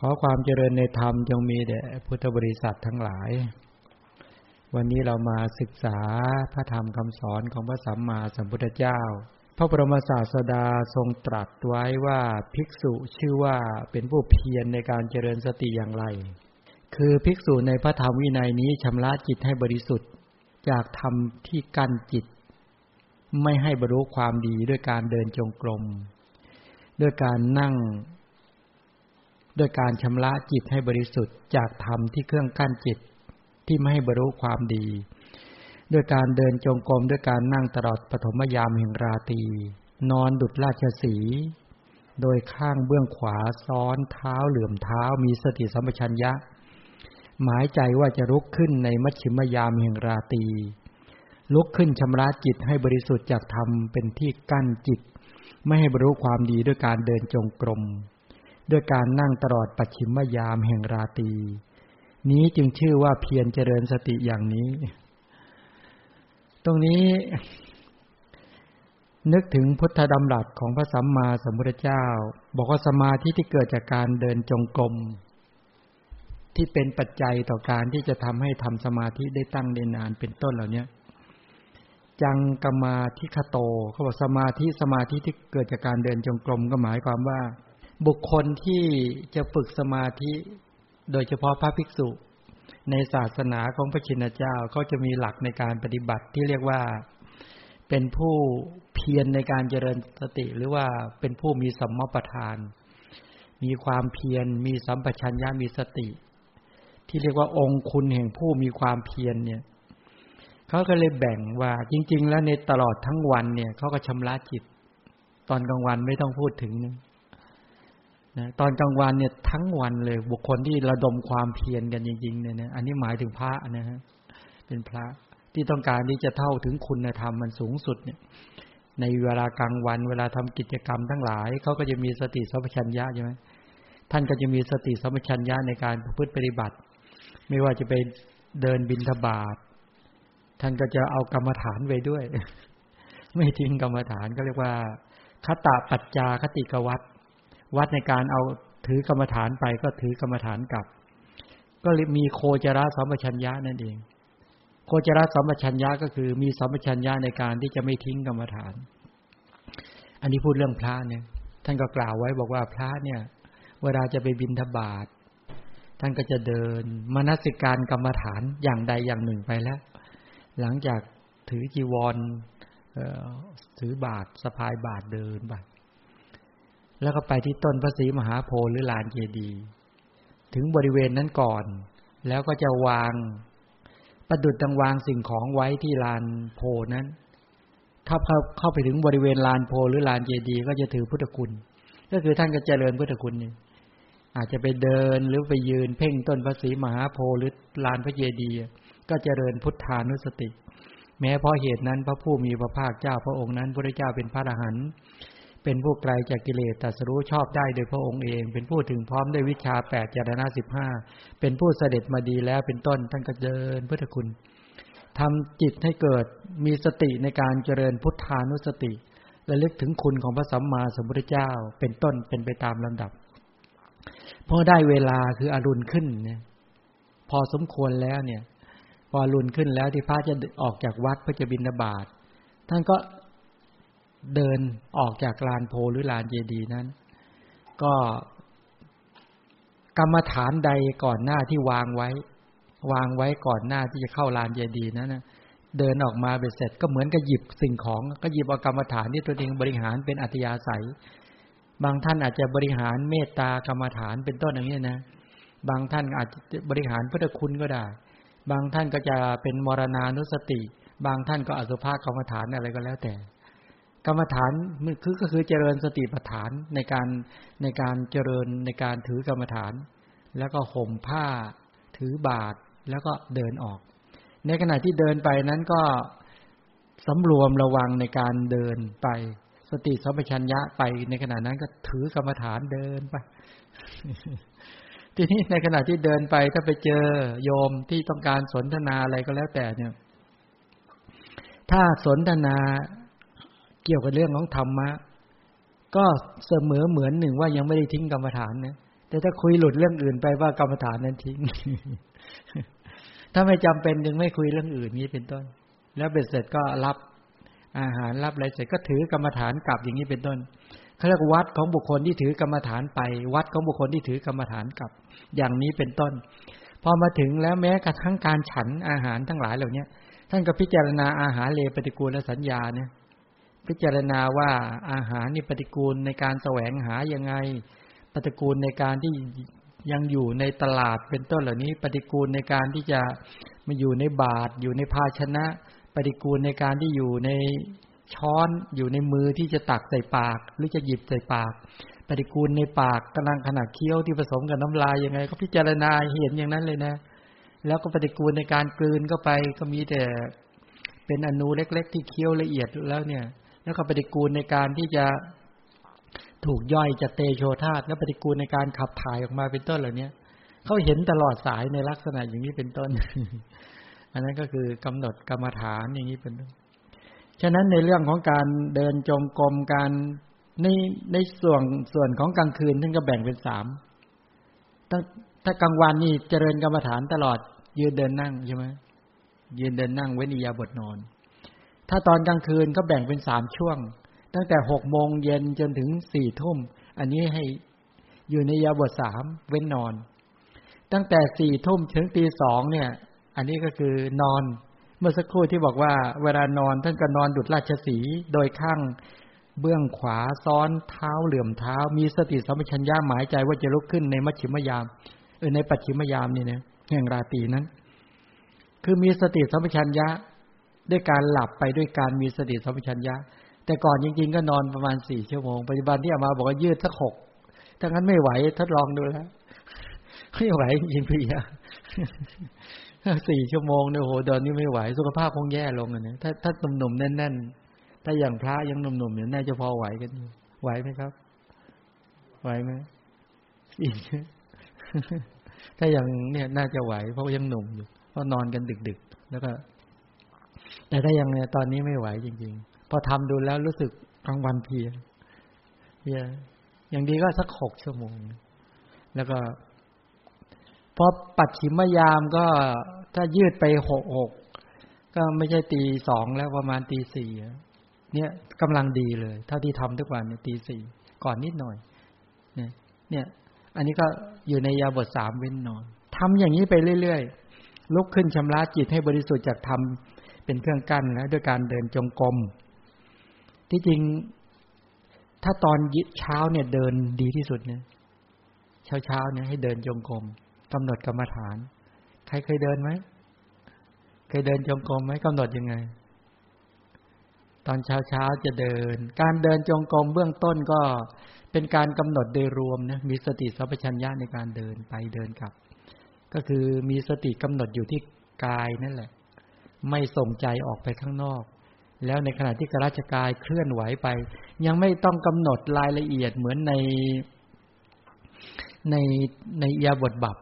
ขอความเจริญในธรรมจงมีแด่พุทธบริษัททั้งหลาย วันนี้เรามาศึกษาพระธรรมคำสอนของพระสัมมาสัมพุทธเจ้า พระบรมศาสดาทรงตรัสไว้ว่าภิกษุชื่อว่าเป็นผู้เพียรในการเจริญสติอย่างไร คือภิกษุในพระธรรมวินัยนี้ชำระจิตให้บริสุทธิ์ จากธรรมที่กั้นจิต ไม่ให้บรรลุความดีด้วยการเดินจงกรมด้วยการนั่ง ด้วยการชำระจิตให้บริสุทธิ์จากธรรมที่เครื่องกั้นจิตที่ไม่ให้บรรลุความดีด้วยการเดินจงกรมด้วยการนั่งตลอดปฐมยามแห่งราตรีนอนดุจราชสี โดยข้างเบื้องขวาซ้อนเท้าเหลื่อมเท้ามีสติสัมปชัญญะ หมายใจว่าจะลุกขึ้นในมัชชิมยามแห่งราตรีลุกขึ้นชำระจิตให้บริสุทธิ์จากธรรมเป็นที่กั้นจิต ไม่ให้บรรลุความดีด้วยการเดินจงกรม ด้วยการนั่งตลอดปัจฉิมยามแห่งราตีนี้จึงชื่อว่าเพียรเจริญสติอย่างนี้ ตรงนี้ นึกถึงพุทธดำรัสของพระสัมมาสัมพุทธเจ้า บอกว่าสมาธิที่เกิดจากการเดินจงกรมที่เป็นปัจจัยต่อการที่จะทำให้ทำสมาธิได้ตั้งได้นานเป็นต้นเหล่านี้จังกมาทิคโตเขาบอกสมาธิสมาธิที่เกิดจากการเดินจงกรมก็หมายความว่า บุคคลที่จะฝึกสมาธิ โดยเฉพาะพระภิกษุ ในศาสนาของพระชินเจ้าเขาจะมีหลักในการปฏิบัติที่เรียกว่าเป็นผู้เพียรในการเจริญสติหรือว่าเป็นผู้มีสัมมประธาน มีความเพียรมีสัมปชัญญะมีสติ ที่เรียกว่าองค์คุณแห่งผู้มีความเพียรเนี่ยเขาก็เลยแบ่งว่าจริง ๆ แล้วในตลอดทั้งวันเนี่ยเขาก็ชำระจิต ตอนกลางวันไม่ต้องพูดถึง นะตอนกลางวันเนี่ยทั้งวันเลย บุคคลที่ระดมความเพียรกันจริงๆเนี่ยนะอันนี้หมายถึงพระนะฮะเป็นพระที่ต้องการที่จะเท่าถึงคุณธรรมมันสูงสุดเนี่ยในเวลากลางวันเวลาทำกิจกรรมทั้งหลายเขาก็จะมีสติสัมปชัญญะใช่ไหมท่านก็จะมีสติสัมปชัญญะในการพฤติปฏิบัติ ไม่ว่าจะไปเดินบินทบาทท่านก็จะเอากรรมฐานไว้ด้วย ไม่ทิ้งกรรมฐานก็เรียกว่าคตาปัจจาคติกวัต วัดในการเอาถือกรรมฐานไปก็ถือกรรมฐานกลับ ก็มีโคจรสัมปชัญญะนั่นเอง โคจรสัมปชัญญะก็คือมีสัมปชัญญะในการที่จะไม่ทิ้งกรรมฐาน อันนี้พูดเรื่องพระเนี่ย ท่านก็กล่าวไว้บอกว่าพระเนี่ย เวลาจะไปบินทบาทท่านก็จะเดินมนสิการกรรมฐานอย่างใดอย่างหนึ่งไปแล้ว หลังจากถือจีวรถือบาทสะพายบาทเดินไป แล้วก็ไปที่ต้นพระศรีมหาโพธิ์หรือลานเจดี ถึงบริเวณนั้นก่อน แล้วก็จะวางประดุดดังวางสิ่งของไว้ที่ลานโพนั้น ถ้าเข้าไปถึงบริเวณลานโพหรือลานเจดี ก็จะถือพุทธคุณ ก็คือท่านก็เจริญพุทธคุณนี่อาจจะไปเดินหรือไปยืนเพ่งต้นพระศรีมหาโพหรือลานพระเจดีย์ก็เจริญพุทธานุสติ แม้เพราะเหตุนั้นพระผู้มีพระภาคเจ้าพระองค์นั้นพระเจ้าเป็นพระอรหันต์ เป็นผู้ไกลจากกิเลสตัสรู้ชอบได้โดยพระองค์เอง เป็นผู้ถึงพร้อมด้วยวิชาแปดจารณะสิบห้าเป็นผู้เสด็จมาดีแล้วเป็นต้นท่านก็เดินพุทธคุณทำจิตให้เกิดมีสติในการเจริญพุทธานุสติ และลึกถึงคุณของพระสัมมาสัมพุทธเจ้า เป็นต้นเป็นไปตามลำดับพอได้เวลาคืออรุณขึ้นเนี่ยพอสมควรแล้วเนี่ย พออรุณขึ้นแล้วที่พระจะออกจากวัดเพื่อจะบินบาตท่านก็ เดินออกจากลานโพหรือลานเจดีนั้น ก็กรรมฐานใดก่อนหน้าที่วางไว้ วางไว้ก่อนหน้าที่จะเข้าลานเจดีนั้นนะเดินออกมาเบ็ดเสร็จก็เหมือนกับหยิบสิ่งของ ก็หยิบเอากรรมฐานที่ตัวเองบริหารเป็นอัธยาศัย บางท่านอาจจะบริหารเมตตากรรมฐานเป็นต้นอย่างนี้นะ บางท่านอาจจะบริหารพุทธคุณก็ได้ บางท่านก็จะเป็นมรณานุสติ บางท่านก็อสุภากรรมฐานอะไรก็แล้วแต่ กรรมฐานคือก็คือเจริญสติปัฏฐานในการในการเจริญในการถือกรรมฐาน แล้วก็ห่มผ้า ถือบาตรแล้วก็เดินออก ในขณะที่เดินไปนั้นก็สำรวมระวังในการเดินไป สติสัมปชัญญะไป ในขณะนั้นก็ถือกรรมฐานเดินไปทีนี้ในขณะที่เดินไปถ้าไปเจอโยมที่ต้องการสนทนาอะไรก็แล้วแต่เนี่ย ถ้าสนทนา เกี่ยวกับเรื่องของธรรมะ ก็เสมอเหมือนหนึ่งว่ายังไม่ได้ทิ้งกรรมฐานนะแต่ถ้าคุยหลุดเรื่องอื่นไปว่ากรรมฐานนั้นทิ้ง ถ้าไม่จำเป็นจึงไม่คุยเรื่องอื่นนี้เป็นต้น แล้วเบ็ดเสร็จก็รับอาหารรับอะไรเสร็จก็ถือกรรมฐานกลับอย่างนี้เป็นต้นเขาเรียกวัดของบุคคลที่ถือกรรมฐานไป วัดของบุคคลที่ถือกรรมฐานกลับ อย่างนี้เป็นต้น พอมาถึงแล้วแม้กระทั่งการฉันอาหารทั้งหลายเหล่านี้ท่านก็พิจารณาอาหารเลปฏิกูลและสัญญาเนี่ย พิจารณาว่าอาหารนี่ปฏิกูลในการแสวงหายังไง ปฏิกูลในการที่ยังอยู่ในตลาดเป็นต้นเหล่านี้ ปฏิกูลในการที่จะมาอยู่ในบาตอยู่ในภาชนะ ปฏิกูลในการที่อยู่ในช้อนอยู่ในมือที่จะตักใส่ปาก หรือจะหยิบใส่ปาก ปฏิกูลในปากกำลังขนาดเคี้ยวที่ผสมกับน้ำลายยังไง ก็พิจารณาเห็นอย่างนั้นเลยนะ แล้วก็ปฏิกูลในการกลืนเข้าไปก็มีแต่เป็นอนูเล็ก ๆ ที่เคี้ยวละเอียดแล้วเนี่ย แล้วก็ปฏิกูลในการที่จะถูกย่อยจะเตโชธาตุแล้วปฏิกูลในการขับถ่ายออกมาเป็นต้นเหล่านี้เขาเห็นตลอดสายในลักษณะอย่างนี้เป็นต้น อันนั้นก็คือกำหนดกรรมฐานอย่างนี้เป็นต้นฉะนั้นในเรื่องของการเดินจงกรมการในในส่วนส่วนของกลางคืนท่านก็แบ่งเป็นสามถ้าถ้ากลางวันนี่เจริญกรรมฐานตลอด ยืนเดินนั่งใช่ไหมยืนเดินนั่งเว้นิยาบทนอน ถ้าตอนกลางคืนก็แบ่งเป็นสามช่วง ตั้งแต่หกโมงเย็นจนถึงสี่ทุ่ม อันนี้ให้อยู่ในยาบทสามเว้นนอน ตั้งแต่สี่ทุ่มถึงตีสองเนี่ย อันนี้ก็คือนอน เมื่อสักครู่ที่บอกว่า เวลานอนท่านก็นอนดุดราชสีโดยข้างเบื้องขวาซ้อนเท้าเหลื่อมเท้า มีสติสัมปชัญญะหมายใจว่าจะลุกขึ้นในมัชชิมยามเออในปัจฉิมยามนี่เนะแห่งราตรีนั้น คือมีสติสัมปชัญญะ ด้วยการหลับไปด้วยการมีสติสัมปชัญญะ แต่ก่อนจริง ๆ ก็นอนประมาณสี่ชั่วโมงปัจจุบันที่อามาบอกว่ายืดสักหกถ้างั้นไม่ไหวทดลองดูแล้วไม่ไหวจริงพี่สี่ชั่วโมงเนี่ยโหเดินนี่ไม่ไหว สุขภาพคงแย่ลงอะเนี่ยถ้าถ้าหนุ่มๆแน่นๆถ้าอย่างพระยังหนุ่มๆเนี่ยน่าจะพอไหวกันไหวไหมครับ ไหวไหมอีกถ้าอย่างเนี่ยน่าจะไหวเพราะยังหนุ่มอยู่เพราะนอนกันดึกๆ แล้วก็ แต่ถ้ายังตอนนี้ไม่ไหวจริง ๆ พอทำดูแล้วรู้สึกกลางวันเพียเพียอย่างดีก็สักหกชั่วโมง แล้วก็พอปัดฉิมยามก็ถ้ายืดไปหกหกก็ไม่ใช่ตีสองแล้วประมาณตีสี่เนี่ยกำลังดีเลย เท่าที่ทำทุกวันเนี่ยตีสี่ก่อนนิดหน่อย เนี่ย เนี่ย อันนี้ก็อยู่ในยาบทสามเว้นนอนทำอย่างนี้ไปเรื่อยๆลุกขึ้นชำระจิตให้บริสุทธิ์จากทำ เป็นเครื่องกั้นแล้วด้วยการเดินจงกรมที่จริง ถ้าตอนเช้าเนี่ยเดินดีที่สุดเนี่ยเช้าเช้าเนี่ยให้เดินจงกรมกำหนดกรรมฐาน ใครเคยเดินไหมเคยเดินจงกรมไหมกำหนดยังไง ตอนเช้าเช้าจะเดิน การเดินจงกรมเบื้องต้นก็เป็นการกำหนดโดยรวมนะมีสติสัพพัญญาในการเดินไปเดินกลับ ก็คือมีสติกำหนดอยู่ที่กายนั่นแหละ ไม่ส่งใจออกไปข้างนอก แล้วในขณะที่กราชกายเคลื่อนไหวไป ยังไม่ต้องกำหนดรายละเอียดเหมือนในในในียาบทบับ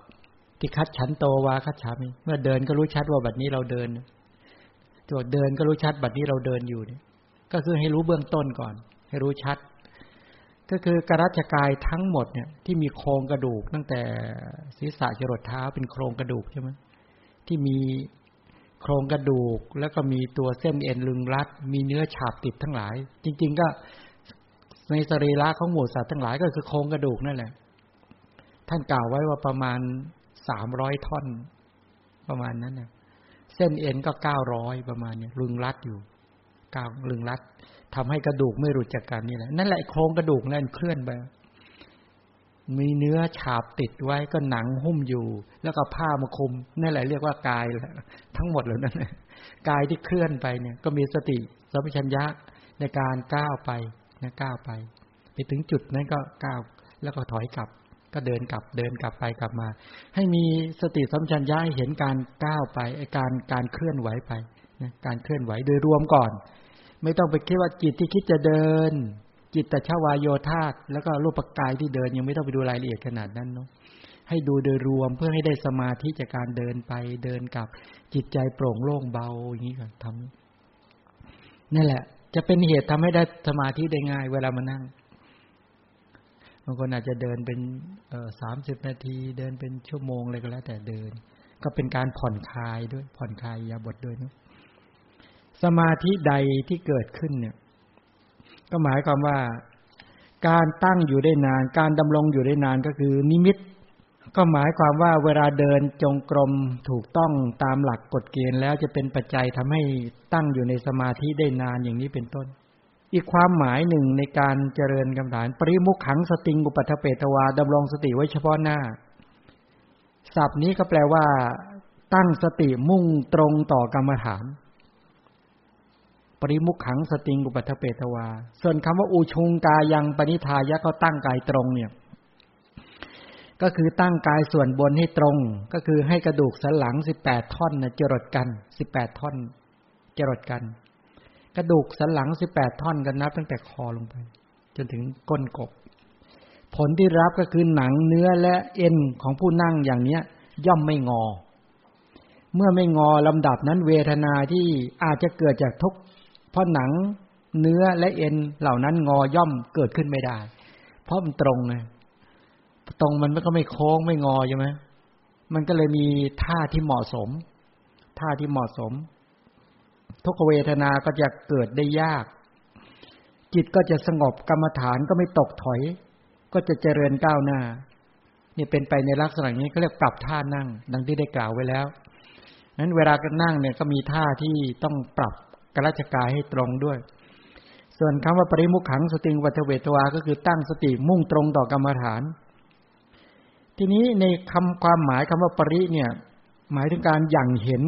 ที่คัดฉันโตวาคัดฉามิเมื่อเดินก็รู้ชัดว่าบัดนี้เราเดินตัวเดินก็รู้ชัดบัดนี้เราเดินอยู่เนี่ย ก็คือให้รู้เบื้องต้นก่อน ให้รู้ชัด ก็คือกรัชกายทั้งหมดเนี่ย ที่มีโครงกระดูกตั้งแต่ศีรษะจรดเท้าเป็นโครงกระดูกใช่ไหมที่มี โครงกระดูก แล้วก็มีตัวเส้นเอ็นลึงรัด มีเนื้อฉาบติดทั้งหลาย จริง ๆ ก็ในสรีระของหมูสัตว์ทั้งหลายก็คือโครงกระดูกนั่นแหละ ท่านกล่าวไว้ว่าประมาณสามร้อยท่อน ประมาณนั้นนะเส้นเอ็นก็เก้าร้อยประมาณนี้ลึงรัดอยู่ก้าวลึงรัดทำให้กระดูกไม่หลุดจากกันนี่แหละนั่นแหละโครงกระดูกนั่นเคลื่อนไป มีเนื้อฉาบติดไว้ก็หนังหุ้มอยู่ แล้วก็ผ้ามาคุมนั่นแหละเรียกว่ากายแหละทั้งหมดเลยนั่นกายที่เคลื่อนไปเนี่ย ก็มีสติสัมปชัญญะในการก้าวไปนะก้าวไป ไปถึงจุดนั้นก็ก้าวแล้วก็ถอยกลับ ก็เดินกลับเดินกลับไปกลับมา ให้มีสติสัมปชัญญะเห็นการก้าวไปไอการการเคลื่อนไหวไปนะการเคลื่อนไหวโดยรวมก่อน ไม่ต้องไปคิดว่าจิตที่คิดจะเดิน จิตตชวายโยธาแล้วก็รูปกายที่เดินยังไม่ต้องไปดูรายละเอียดขนาดนั้นเนาะให้ดูโดยรวมเพื่อให้ได้สมาธิจากการเดินไปเดินกลับจิตใจโปร่งโล่งเบาอย่างนี้ก่อนทำนั่นแหละ จะเป็นเหตุทำให้ได้สมาธิได้ง่าย เวลามานั่งบางคนอาจจะเดินเป็นสามสิบนาที เดินเป็นชั่วโมงอะไรก็แล้ว แต่เดิน ก็เป็นการผ่อนคลายด้วย ผ่อนคลายยาบทด้วยนะสมาธิใดที่เกิดขึ้นเนี่ย ก็หมายความว่า การตั้งอยู่ได้นาน การดำรงอยู่ได้นานก็คือ นิมิต ก็หมายความว่าเวลาเดินจงกรมถูกต้องตามหลักกฎเกณฑ์แล้วจะเป็นปัจจัยทำให้ตั้งอยู่ในสมาธิได้นานอย่างนี้เป็นต้น อีกความหมายหนึ่งในการเจริญกรรมฐาน ปริมุขขังสติงอุปัฏเปตวาดำรงสติไว้เฉพาะหน้าศัพท์นี้ก็แปลว่า ตั้งสติมุ่งตรงต่อกรรมฐาน ปริมุขขังสติงอุปัฏเปตวา ส่วนคำว่าอุชุงกายังปณิทายะก็ตั้งกายตรงเนี่ย ก็คือตั้งกายส่วนบนให้ตรง ก็คือให้กระดูกสันหลังสิบแปดท่อนนะจรดกันสิบแปดท่อนจรดกัน กระดูกสันหลังสิบแปดท่อนกันนับตั้งแต่คอลงไป จนถึงก้นกบ ผลที่รับก็คือหนังเนื้อและเอ็นของผู้นั่งอย่างเนี้ย ย่อมไม่งอ เมื่อไม่งอลำดับนั้นเวทนาที่อาจจะเกิดจากทุก เพราะหนังเนื้อและเอ็นเหล่านั้นงอย่อมเกิดขึ้นไม่ได้ เพราะมันตรงไงตรงมันก็ไม่โค้งไม่งอใช่ไหมมันก็เลยมีท่าที่เหมาะสม ท่าที่เหมาะสม ทุกเวทนาก็จะเกิดได้ยาก จิตก็จะสงบกรรมฐานก็ไม่ตกถอย ก็จะเจริญก้าวหน้านี่เป็นไปในลักษณะนี้ก็เรียกปรับท่านั่ง ดังที่ได้กล่าวไว้แล้วนั้นเวลาก็นั่งเนี่ยก็มีท่าที่ต้องปรับ กราชกายให้ตรงด้วย ส่วนคำว่าปริมุขขังสติงวัตเวทวา ก็คือตั้งสติมุ่งตรงต่อกรรมฐาน ทีนี้ในคำความหมายคำว่าปริเนี่ย หมายถึงการอย่างเห็น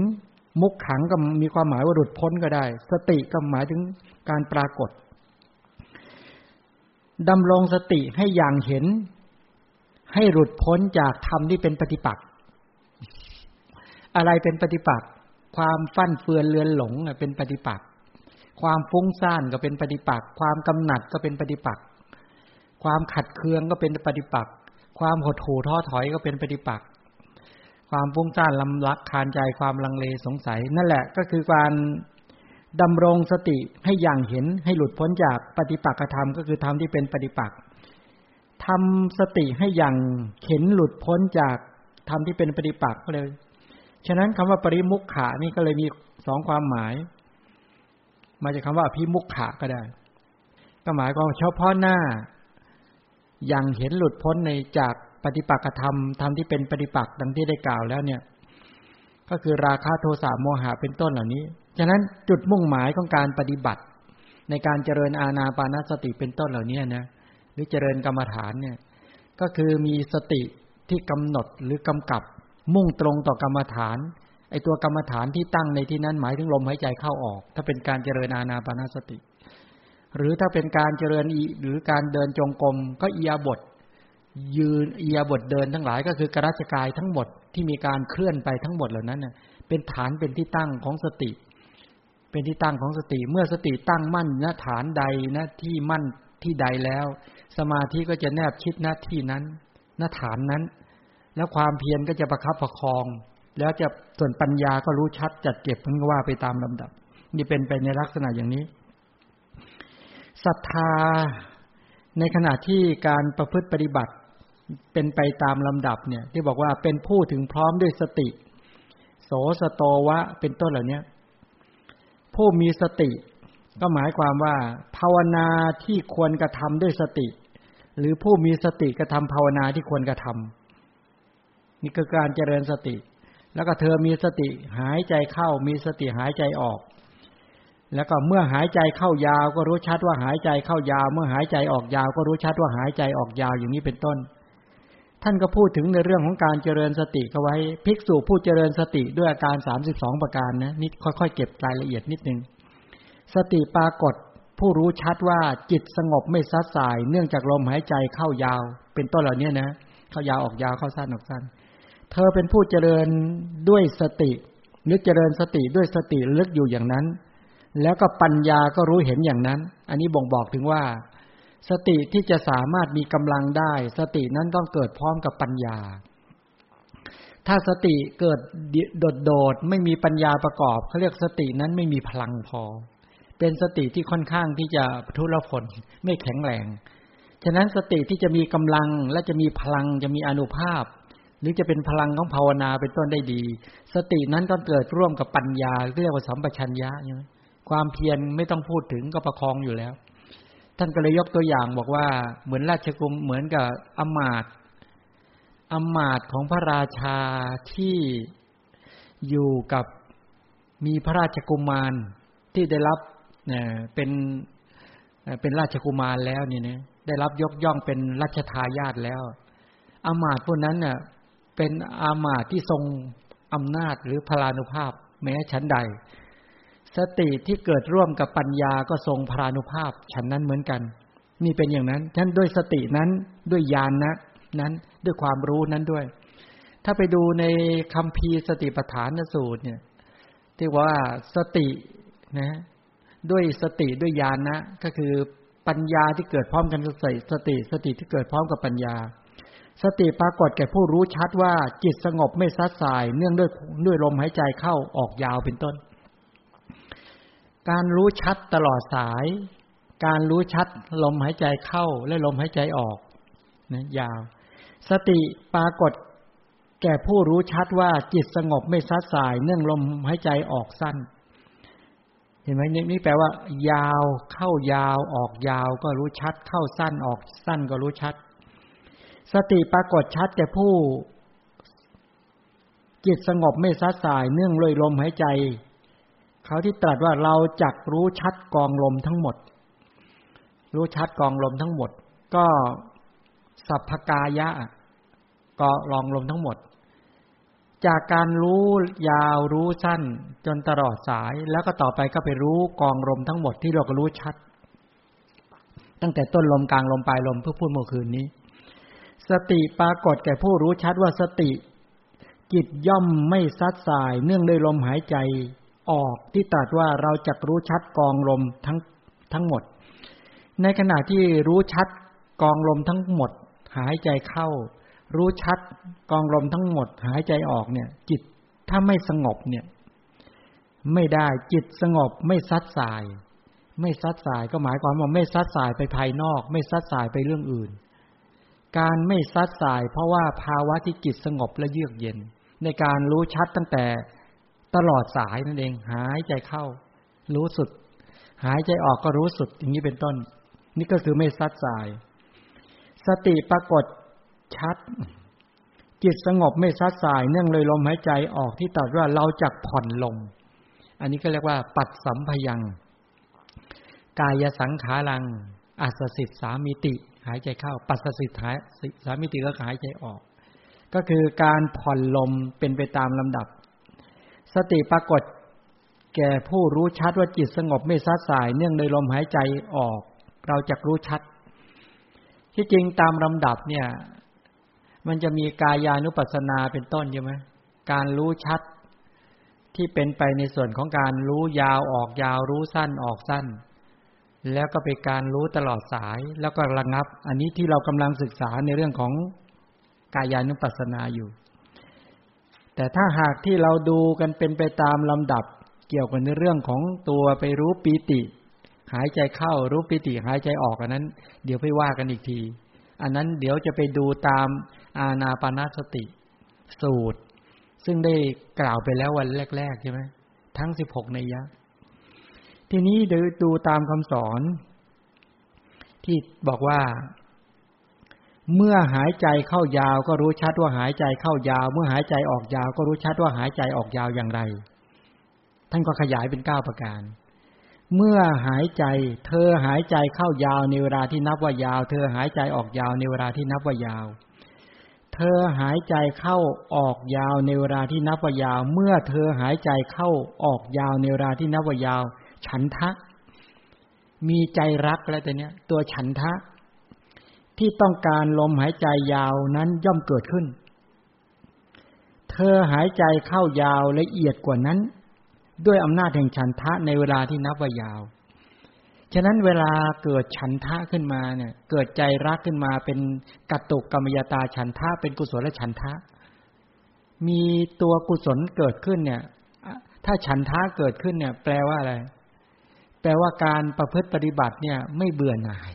มุขขังก็มีความหมายว่าหลุดพ้นก็ได้ สติก็หมายถึงการปรากฏดำรงสติให้อย่างเห็น ให้หลุดพ้นจากธรรมที่เป็นปฏิปักษ์อะไรเป็นปฏิปักษ์ ความฟั่นเฟือนเลือนหลงเป็นปฏิปักษ์ ความฟุ้งซ่านก็เป็นปฏิปักษ์ ความกำหนัดก็เป็นปฏิปักษ์ ความขัดเคืองก็เป็นปฏิปักษ์ ความหดหู่ท้อถอยก็เป็นปฏิปักษ์ ความฟุ้งซ่านลำลักคานใจความลังเลสงสัย นั่นแหละก็คือการดำรงสติให้อย่างเห็นให้หลุดพ้นจากปฏิปักษ์ธรรมก็คือธรรมที่เป็นปฏิปักษ์ทำสติให้อย่างเห็นหลุดพ้นจากธรรมที่เป็นปฏิปักษ์ก็เลย ฉะนั้นคำว่าปริมุขขานี่ก็เลยมีสองความหมาย มาจากคาว่าพิมุขขาก็ได้ ก็หมายความเฉพาะหน้า อย่างเห็นหลุดพ้นในจากปฏิปักษธรรมธรรมที่เป็นปฏิปักษ์ดังที่ได้กล่าวแล้วเนี่ย ก็คือราคะโทสะโมหะเป็นต้นเหล่านี้ ฉะนั้นจุดมุ่งหมายของการปฏิบัติ ในการเจริญอาณาปานสติเป็นต้นเหล่านี้นะหรือเจริญกรรมฐานเนี่ย ก็คือมีสติที่กำหนดหรือกำกับ มุ่งตรงต่อกรรมฐานไอตัวกรรมฐานที่ตั้งในที่นั้นหมายถึงลมหายใจเข้าออก ถ้าเป็นการเจริญอาณาปณสติ หรือถ้าเป็นการเจริญหรือการเดินจงกรมก็เอียบท ยืนเอียบทเดินทั้งหลายก็คือกระชกายทั้งหมดที่มีการเคลื่อนไปทั้งหมดเหล่านั้นเน่ยเป็นฐานเป็นที่ตั้งของสติ เป็นที่ตั้งของสติ เมื่อสติตั้งมั่นณฐานใดณที่มั่นที่ใดแล้ว สมาธิก็จะแนบชิดณที่นั้นณฐานนั้น แล้วความเพียรก็จะประคับประคอง แล้วจะส่วนปัญญาก็รู้ชัดจัดเก็บพันว่าไปตามลำดับ นี่เป็นไปในลักษณะอย่างนี้ศรัทธาในขณะที่การประพฤติปฏิบัติเป็นไปตามลำดับเนี่ย ที่บอกว่าเป็นผู้ถึงพร้อมด้วยสติ โสสโตวะ เป็นต้นเหล่านี้ผู้มีสติ ก็หมายความว่า ภาวนาที่ควรกระทำด้วยสติ หรือผู้มีสติกระทำภาวนาที่ควรกระทำ นี่คือการเจริญสติ แล้วก็เธอมีสติหายใจเข้ามีสติหายใจออก แล้วก็เมื่อหายใจเข้ายาวก็รู้ชัดว่าหายใจเข้ายาว เมื่อหายใจออกยาว ก็รู้ชัดว่าหายใจออกยาวอย่างนี้เป็นต้น ท่านก็พูดถึงในเรื่องของการเจริญสติก็ไว้ ภิกษุผู้เจริญสติด้วยอาการสามสิบสองประการนะนี่ค่อยๆ เก็บรายละเอียดนิดนึงสติปรากฏผู้รู้ชัดว่าจิตสงบไม่ซัดสาย เนื่องจากลมหายใจเข้ายาว เป็นต้นเหล่านี้นะ เข้ายาวออกยาวเข้าสั้นออกสั้น เธอเป็นผู้เจริญด้วยสตินึกเจริญสติด้วยสติลึกอยู่อย่างนั้น แล้วก็ปัญญาก็รู้เห็นอย่างนั้น อันนี้บ่งบอกถึงว่า สติที่จะสามารถมีกำลังได้ สตินั้นต้องเกิดพร้อมกับปัญญา ถ้าสติเกิดโดดโดดไม่มีปัญญาประกอบเขาเรียกสตินั้นไม่มีพลังพอ เป็นสติที่ค่อนข้างที่จะทุรพลไม่แข็งแรง ฉะนั้นสติที่จะมีกำลังและจะมีพลังจะมีอนุภาพ รือจะเป็นพลังของภาวนาเป็นต้นได้ดี สตินั้นก็เกิดร่วมกับปัญญาเรียกว่าสัมปชัญญะใช่ไหมความเพียรไม่ต้องพูดถึงก็ประคองอยู่แล้ว ท่านก็เลยยกตัวอย่างบอกว่าเหมือนราชกุมเหมือนกับอมาตอมาตของพระราชาที่อยู่กับมีพระราชกุมารที่ได้รับเนี่ยเป็นเป็นราชกุมารแล้วนี่เนี่ยได้รับยกย่องเป็นรัชทายาทแล้วอามาตพวกนั้นเน่ะ เป็นอามาตที่ทรงอำนาจหรือพลานุภาพ แม้ชั้นใด สติที่เกิดร่วมกับปัญญาก็ทรงพลานุภาพฉันนั้นเหมือนกัน นี่เป็นอย่างนั้นท่านด้วยสตินั้นด้วยญาณนนะนั้นด้วยความรู้นั้นด้วย ถ้าไปดูในคำพีสติปัฏฐานสูตรเนี่ยที่ว่าสตินะด้วยสติด้วยญาณนะ ก็คือปัญญาที่เกิดพร้อมกันกับสติสติที่เกิดพร้อมกับปัญญา สติปรากฏแก่ผู้รู้ชัดว่าจิตสงบไม่ซัดสาย เนื่องด้วยด้วยลมหายใจเข้าออกยาวเป็นต้น การรู้ชัดตลอดสาย การรู้ชัดลมหายใจเข้าและลมหายใจออกนะยาว สติปรากฏแก่ผู้รู้ชัดว่าจิตสงบไม่ซัดสาย เนื่องลมหายใจออกสั้น เห็นไหมนี่แปลว่า ยาวเข้ายาวออกยาวก็รู้ชัด เข้าสั้นออกสั้นก็รู้ชัด สติปรากฏชัดแก่ผู้ จิตสงบไม่ซัดสายเนื่องเลยลมหายใจ เขาที่ตรัสว่าเราจักรู้ชัดกองลมทั้งหมด รู้ชัดกองลมทั้งหมด ก็สัพพกายะก็ลองลมทั้งหมด จากการรู้ยาวรู้สั้นจนตลอดสาย แล้วก็ต่อไปก็ไปรู้กองลมทั้งหมดที่เราก็รู้ชัด ตั้งแต่ต้นลมกลางลมปลายลมเพื่อพูดเมื่อคืนนี้ สติปรากฏแก่ผู้รู้ชัดว่าสติ จิตย่อมไม่ซัดสาย เนื่องด้วยลมหายใจออกที่ตรัสว่าเราจะรู้ชัดกองลมทั้งทั้งหมด ในขณะที่รู้ชัดกองลมทั้งหมด หายใจเข้า รู้ชัดกองลมทั้งหมด หายใจออกเนี่ย จิตถ้าไม่สงบเนี่ย ไม่ได้จิตสงบไม่ซัดสาย ไม่ซัดสายก็หมายความว่าไม่ซัดสายไปภายนอก ไม่ซัดสายไปเรื่องอื่น การไม่ซัดสาย เพราะว่าภาวะที่จิตสงบและเยือกเย็น ในการรู้ชัดตั้งแต่ตลอดสายนั่นเอง หายใจเข้า รู้สุด หายใจออกก็รู้สุด อย่างนี้เป็นต้น นี่ก็คือไม่ซัดสาย สติปรากฏชัด จิตสงบไม่ซัดสาย เนื่องเลยลมหายใจออกที่ตัดว่าเราจักผ่อนลมอันนี้ก็เรียกว่า ปัดสัมพยัง กายสังขารังอัศสิทธสามิติ หายใจเข้า ปัสสิทธาสามิติก็หายใจออก ก็คือการผ่อนลมเป็นไปตามลำดับ สติปรากฏแก่ผู้รู้ชัดว่าจิตสงบไม่ซัดสาย เนื่องในลมหายใจออก เราจะรู้ชัด ที่จริงตามลำดับเนี่ย มันจะมีกายานุปัสสนาเป็นต้นใช่ไหมการรู้ชัดที่เป็นไปในส่วนของการรู้ยาวออกยาวรู้สั้นออกสั้น แล้วก็เป็นการรู้ตลอดสายแล้วก็ระงับ อันนี้ที่เรากำลังศึกษาในเรื่องของกายานุปัสสนาอยู่ แต่ถ้าหากที่เราดูกันเป็นไปตามลำดับ เกี่ยวกับในเรื่องของตัวไปรู้ปีติ หายใจเข้ารู้ปีติหายใจออกอันนั้น เดี๋ยวไปว่ากันอีกที อันนั้นเดี๋ยวจะไปดูตามอาณาปณสติ สูตร ซึ่งได้กล่าวไปแล้ววันแรก ๆ ใช่ไหมทั้งสิบหกในยะ ทีนี้เดี๋ยวดูตามคำสอน ที่บอกว่า เมื่อหายใจเข้ายาวก็รู้ชัดว่าหายใจเข้ายาว เมื่อหายใจออกยาว ก็รู้ชัดว่าหายใจออกยาวอย่างไร ท่านก็ขยายเป็นเก้าประการ เมื่อหายใจ เธอหายใจเข้ายาวในเวลาที่นับว่ายาว เธอหายใจออกยาวในเวลาที่นับว่ายาวเธอหายใจเข้าออกยาวในเวลาที่นับว่ายาว เมื่อเธอหายใจเข้าออกยาวในเวลาที่นับว่ายาว ฉันทะ มีใจรักแล้วแต่เนี้ย ตัวฉันทะ ที่ต้องการลมหายใจยาวนั้นย่อมเกิดขึ้น เธอหายใจเข้ายาวละเอียดกว่านั้น ด้วยอำนาจแห่งฉันทะในเวลาที่นับว่ายาว ฉะนั้นเวลาเกิดฉันทะขึ้นมาเนี่ย เกิดใจรักขึ้นมาเป็นกัตตุกรรมยตาฉันทะเป็นกุศลและฉันทะ มีตัวกุศลเกิดขึ้นเนี่ยถ้าฉันทะเกิดขึ้นเนี่ย แปลว่าอะไร ปลว่าการประพฤติปฏิบัติเนี่ยไม่เบื่อหน่าย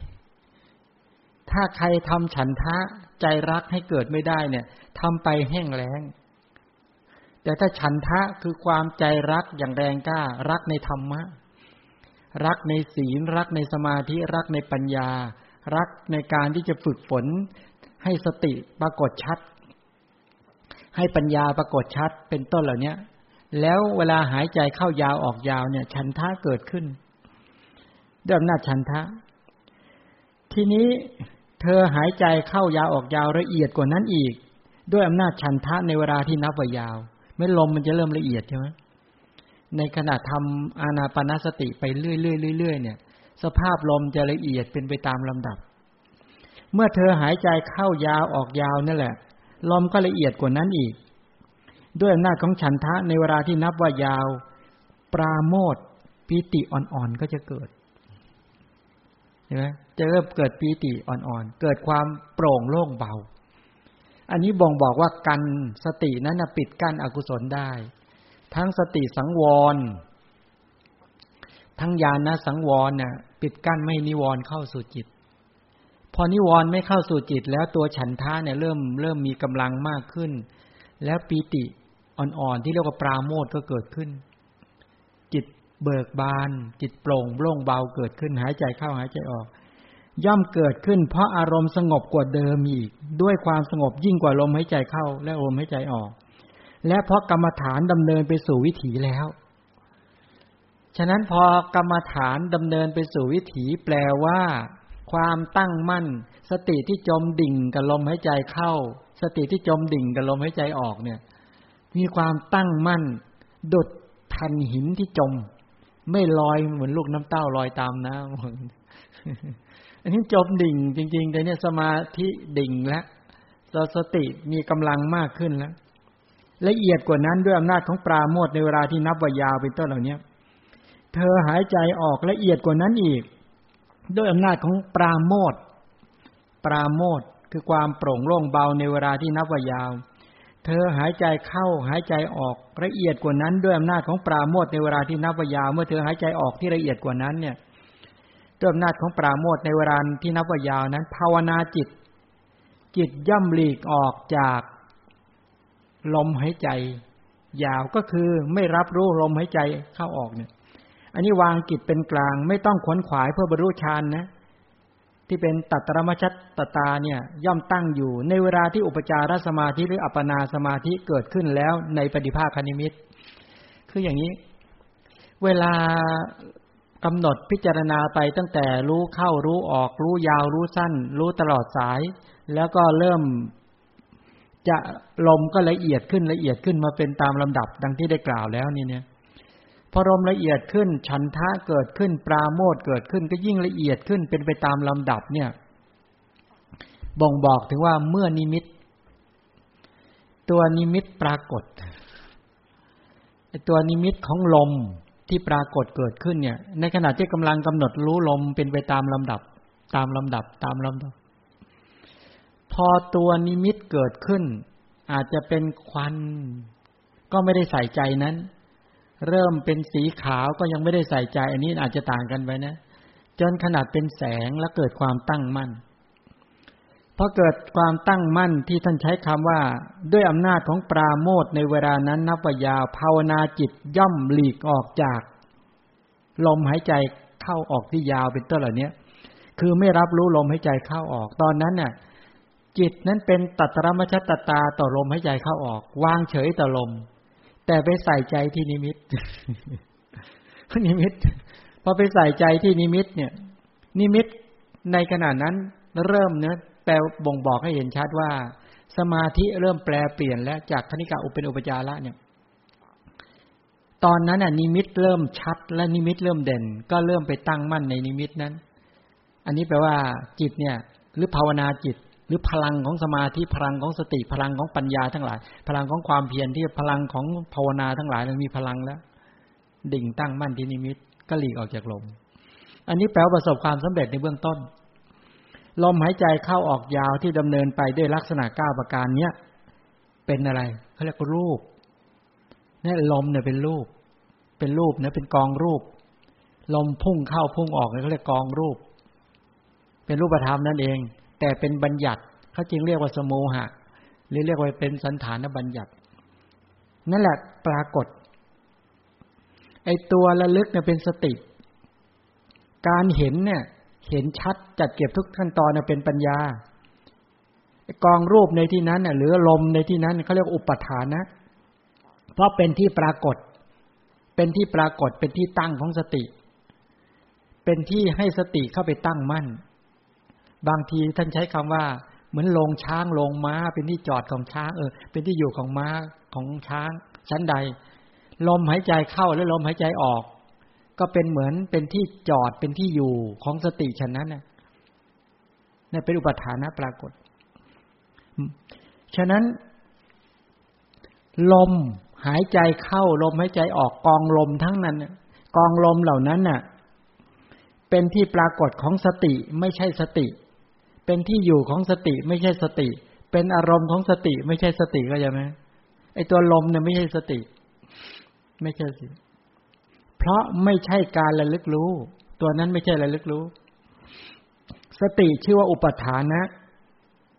ถ้าใครทำฉันทะใจรักให้เกิดไม่ได้เนี่ยทำไปแห้งแล้ง แต่ถ้าฉันทะคือความใจรักอย่างแรงกล้า รักในธรรมะ รักในศีล รักในสมาธิ รักในปัญญา รักในการที่จะฝึกฝน ให้สติปรากฏชัด ให้ปัญญาปรากฏชัดเป็นต้นเหล่านี้แล้วเวลาหายใจเข้ายาวออกยาวเนี่ย ฉันทะเกิดขึ้น ด้วยอำนาจฉันทะ ทีนี้เธอหายใจเข้ายาวออกยาวละเอียดกว่านั้นอีก ด้วยอำนาจฉันทะในเวลาที่นับว่ายาว ไม่ลมมันจะเริ่มละเอียดใช่ไหมในขณะทำอานาปนาสติไปเรื่อยๆเรื่อยๆเนี่ย สภาพลมจะละเอียดเป็นไปตามลำดับ เมื่อเธอหายใจเข้ายาวออกยาวนั่นแหละ ลมก็ละเอียดกว่านั้นอีก ด้วยอำนาจของฉันทะในเวลาที่นับว่ายาว ปราโมทปิติอ่อนๆก็จะเกิด ช่ไหมจะเริ่มเกิดปีติอ่อนๆ เกิดความโปร่งโล่งเบา อันนี้บ่งบอกว่ากันสตินั้นปิดกั้นอกุศลได้ ทั้งสติสังวร ทั้งญาณสังวรน่ะปิดกั้นไม่นิวรณ์เข้าสู่จิต พอนิวรณ์ไม่เข้าสู่จิต แล้วตัวฉันทะเนี่ยเริ่มเริ่มมีกำลังมากขึ้น แล้วปีติอ่อนๆที่เรียกว่าปราโมทก็เกิดขึ้น เบิกบาน จิตโปร่งโล่งเบาเกิดขึ้นหายใจเข้าหายใจออก ย่อมเกิดขึ้น เพราะอารมณ์สงบกว่าเดิมอีก ด้วยความสงบยิ่งกว่าลมหายใจเข้า และลมหายใจออก และเพราะกรรมฐานดำเนินไปสู่วิถีแล้ว ฉะนั้นพอกรรมฐานดำเนินไปสู่วิถีแปลว่า ความตั้งมั่น สติที่จมดิ่งกับลมหายใจเข้า สติที่จมดิ่งกับลมหายใจออกเนี่ย มีความตั้งมั่นดุดทันหินที่จม ไม่ลอยเหมือนลูกน้ำเต้าลอยตามน้ำอันนี้จบดิ่งจริงๆแต่เนี่ยสมาธิดิ่งแล้วสติมีกำลังมากขึ้นแล้วละเอียดกว่านั้นด้วยอำนาจของปราโมทในเวลาที่นับวายาวเป็นต้นเหล่านี้เธอหายใจออกละเอียดกว่านั้นอีก ด้วยอำนาจของปราโมทปราโมทคือความโปร่งโล่งเบาในเวลาที่นับวายาว เธอหายใจเข้าหายใจออกละเอียดกว่านั้น ด้วยอำนาจของปราโมทในเวลาที่นับวายาวเมื่อเธอหายใจออกที่ละเอียดกว่านั้นเนี่ยด้วยอำนาจของปราโมทในเวลาที่นับวายาวนั้น ภาวนาจิต จิตย่อมหลีกออกจากลมหายใจ ยาวก็คือไม่รับรู้ลมหายใจเข้าออกเนี่ย อันนี้วางจิตเป็นกลาง ไม่ต้องขวนขวายเพื่อบรรลุฌานนะ ที่เป็นตัตรมชัตตตาเนี่ยย่อมตั้งอยู่ ในเวลาที่อุปจารสมาธิหรืออัปนาสมาธิเกิดขึ้นแล้วในปฏิภาคนิมิต คืออย่างนี้ เวลากำหนดพิจารณาไปตั้งแต่รู้เข้ารู้ออกรู้ยาวรู้สั้น รู้ตลอดสาย แล้วก็เริ่มจะลมก็ละเอียดขึ้นละเอียดขึ้นมาเป็นตามลำดับดังที่ได้กล่าวแล้วนี่เนี่ย พอลมละเอียดขึ้น ฉันทะเกิดขึ้น ปราโมทเกิดขึ้นก็ยิ่งละเอียดขึ้นเป็นไปตามลำดับเนี่ย บ่งบอกถึงว่าเมื่อนิมิต ตัวนิมิตปรากฏตัวนิมิตของลมที่ปรากฏเกิดขึ้นเนี่ย ในขณะที่กำลังกำหนดรู้ลมเป็นไปตามลำดับ ตามลำดับตามลำดับ พอตัวนิมิตเกิดขึ้น อาจจะเป็นควัน ก็ไม่ได้ใส่ใจนั้น เริ่มเป็นสีขาวก็ยังไม่ได้ใส่ใจ อันนี้อาจจะต่างกันไปนะ จนขนาดเป็นแสงแล้วเกิดความตั้งมั่นพอเกิดความตั้งมั่นที่ท่านใช้คำว่า ด้วยอำนาจของปราโมทในเวลานั้นนับว่ายาวภาวนาจิตย่อมหลีกออกจาก ลมหายใจเข้าออกที่ยาวเป็นต้นเหล่านี้คือไม่รับรู้ลมหายใจเข้าออกตอนนั้นเนี่ยจิตนั้นเป็นตัตรมชตตาต่อลมหายใจเข้าออก วางเฉยต่อลม แต่ไปใส่ใจที่นิมิตนิมิตพอไปใส่ใจที่นิมิต เนี่ย นิมิตในขณะนั้นเริ่มเนี่ยแปลบ่งบอกให้เห็นชัดว่า สมาธิเริ่มแปรเปลี่ยนแล้วจากขณิกะอุปเป็นอุปจาระเนี่ย ตอนนั้นน่ะนิมิตเริ่มชัด และนิมิตเริ่มเด่น ก็เริ่มไปตั้งมั่นในนิมิตนั้น อันนี้แปลว่าจิตเนี่ย หรือภาวนาจิต หรือพลังของสมาธิพลังของสติพลังของปัญญาทั้งหลาย พลังของความเพียรที่พลังของภาวนาทั้งหลายมันมีพลังแล้ว ดิ่งตั้งมั่นที่นิมิตก็หลีกออกจากลม อันนี้แปลว่าประสบความสำเร็จในเบื้องต้น ลมหายใจเข้าออกยาวที่ดำเนินไปด้วยลักษณะก้าประการเนี้ยเป็นอะไรเขาเรียกรูปนี่ลมเนี่ยเป็นรูป เป็นรูปนะเป็นกองรูป ลมพุ่งเข้าพุ่งออกเนี่ยเขาเรียกกองรูป เป็นรูปธรรมนั่นเอง แต่เป็นบัญญัติเขาจึงเรียกว่าสโมหะหรือเรียกว่าเป็นสันฐานบัญญัติ นั่นแหละปรากฏ ไอตัวระลึกเนี่ยเป็นสติ การเห็นเนี่ย เห็นชัดจัดเก็บทุกขั้นตอนเป็นปัญญากองรูปในที่นั้นหรือลมในที่นั้นเขาเรียกอุปทานนะเพราะเป็นที่ปรากฏ เป็นที่ปรากฏเป็นที่ตั้งของสติ เป็นที่ให้สติเข้าไปตั้งมั่น บางทีท่านใช้คำว่า เหมือนลงช้างลงม้า เป็นที่จอดของช้างเออ เป็นที่อยู่ของม้าของช้างชั้นใด ลมหายใจเข้าและลมหายใจออก ก็เป็นเหมือนเป็นที่จอดเป็นที่อยู่ของสติฉะนั้นนะนี่เป็นอุปทานะปรากฏ ฉะนั้น ลมหายใจเข้า ลมหายใจออกกองลมทั้งนั้นกองลมเหล่านั้นน่ะ เป็นที่ปรากฏของสติไม่ใช่สติ เป็นที่อยู่ของสติไม่ใช่สติ เป็นอารมณ์ของสติไม่ใช่สติก็ยังไหมไอตัวลมเนี่ยไม่ใช่สติ ไม่ใช่สิเพราะไม่ใช่การระลึกรู้ ตัวนั้นไม่ใช่ระลึกรู้ สติชื่อว่าอุปทานนะ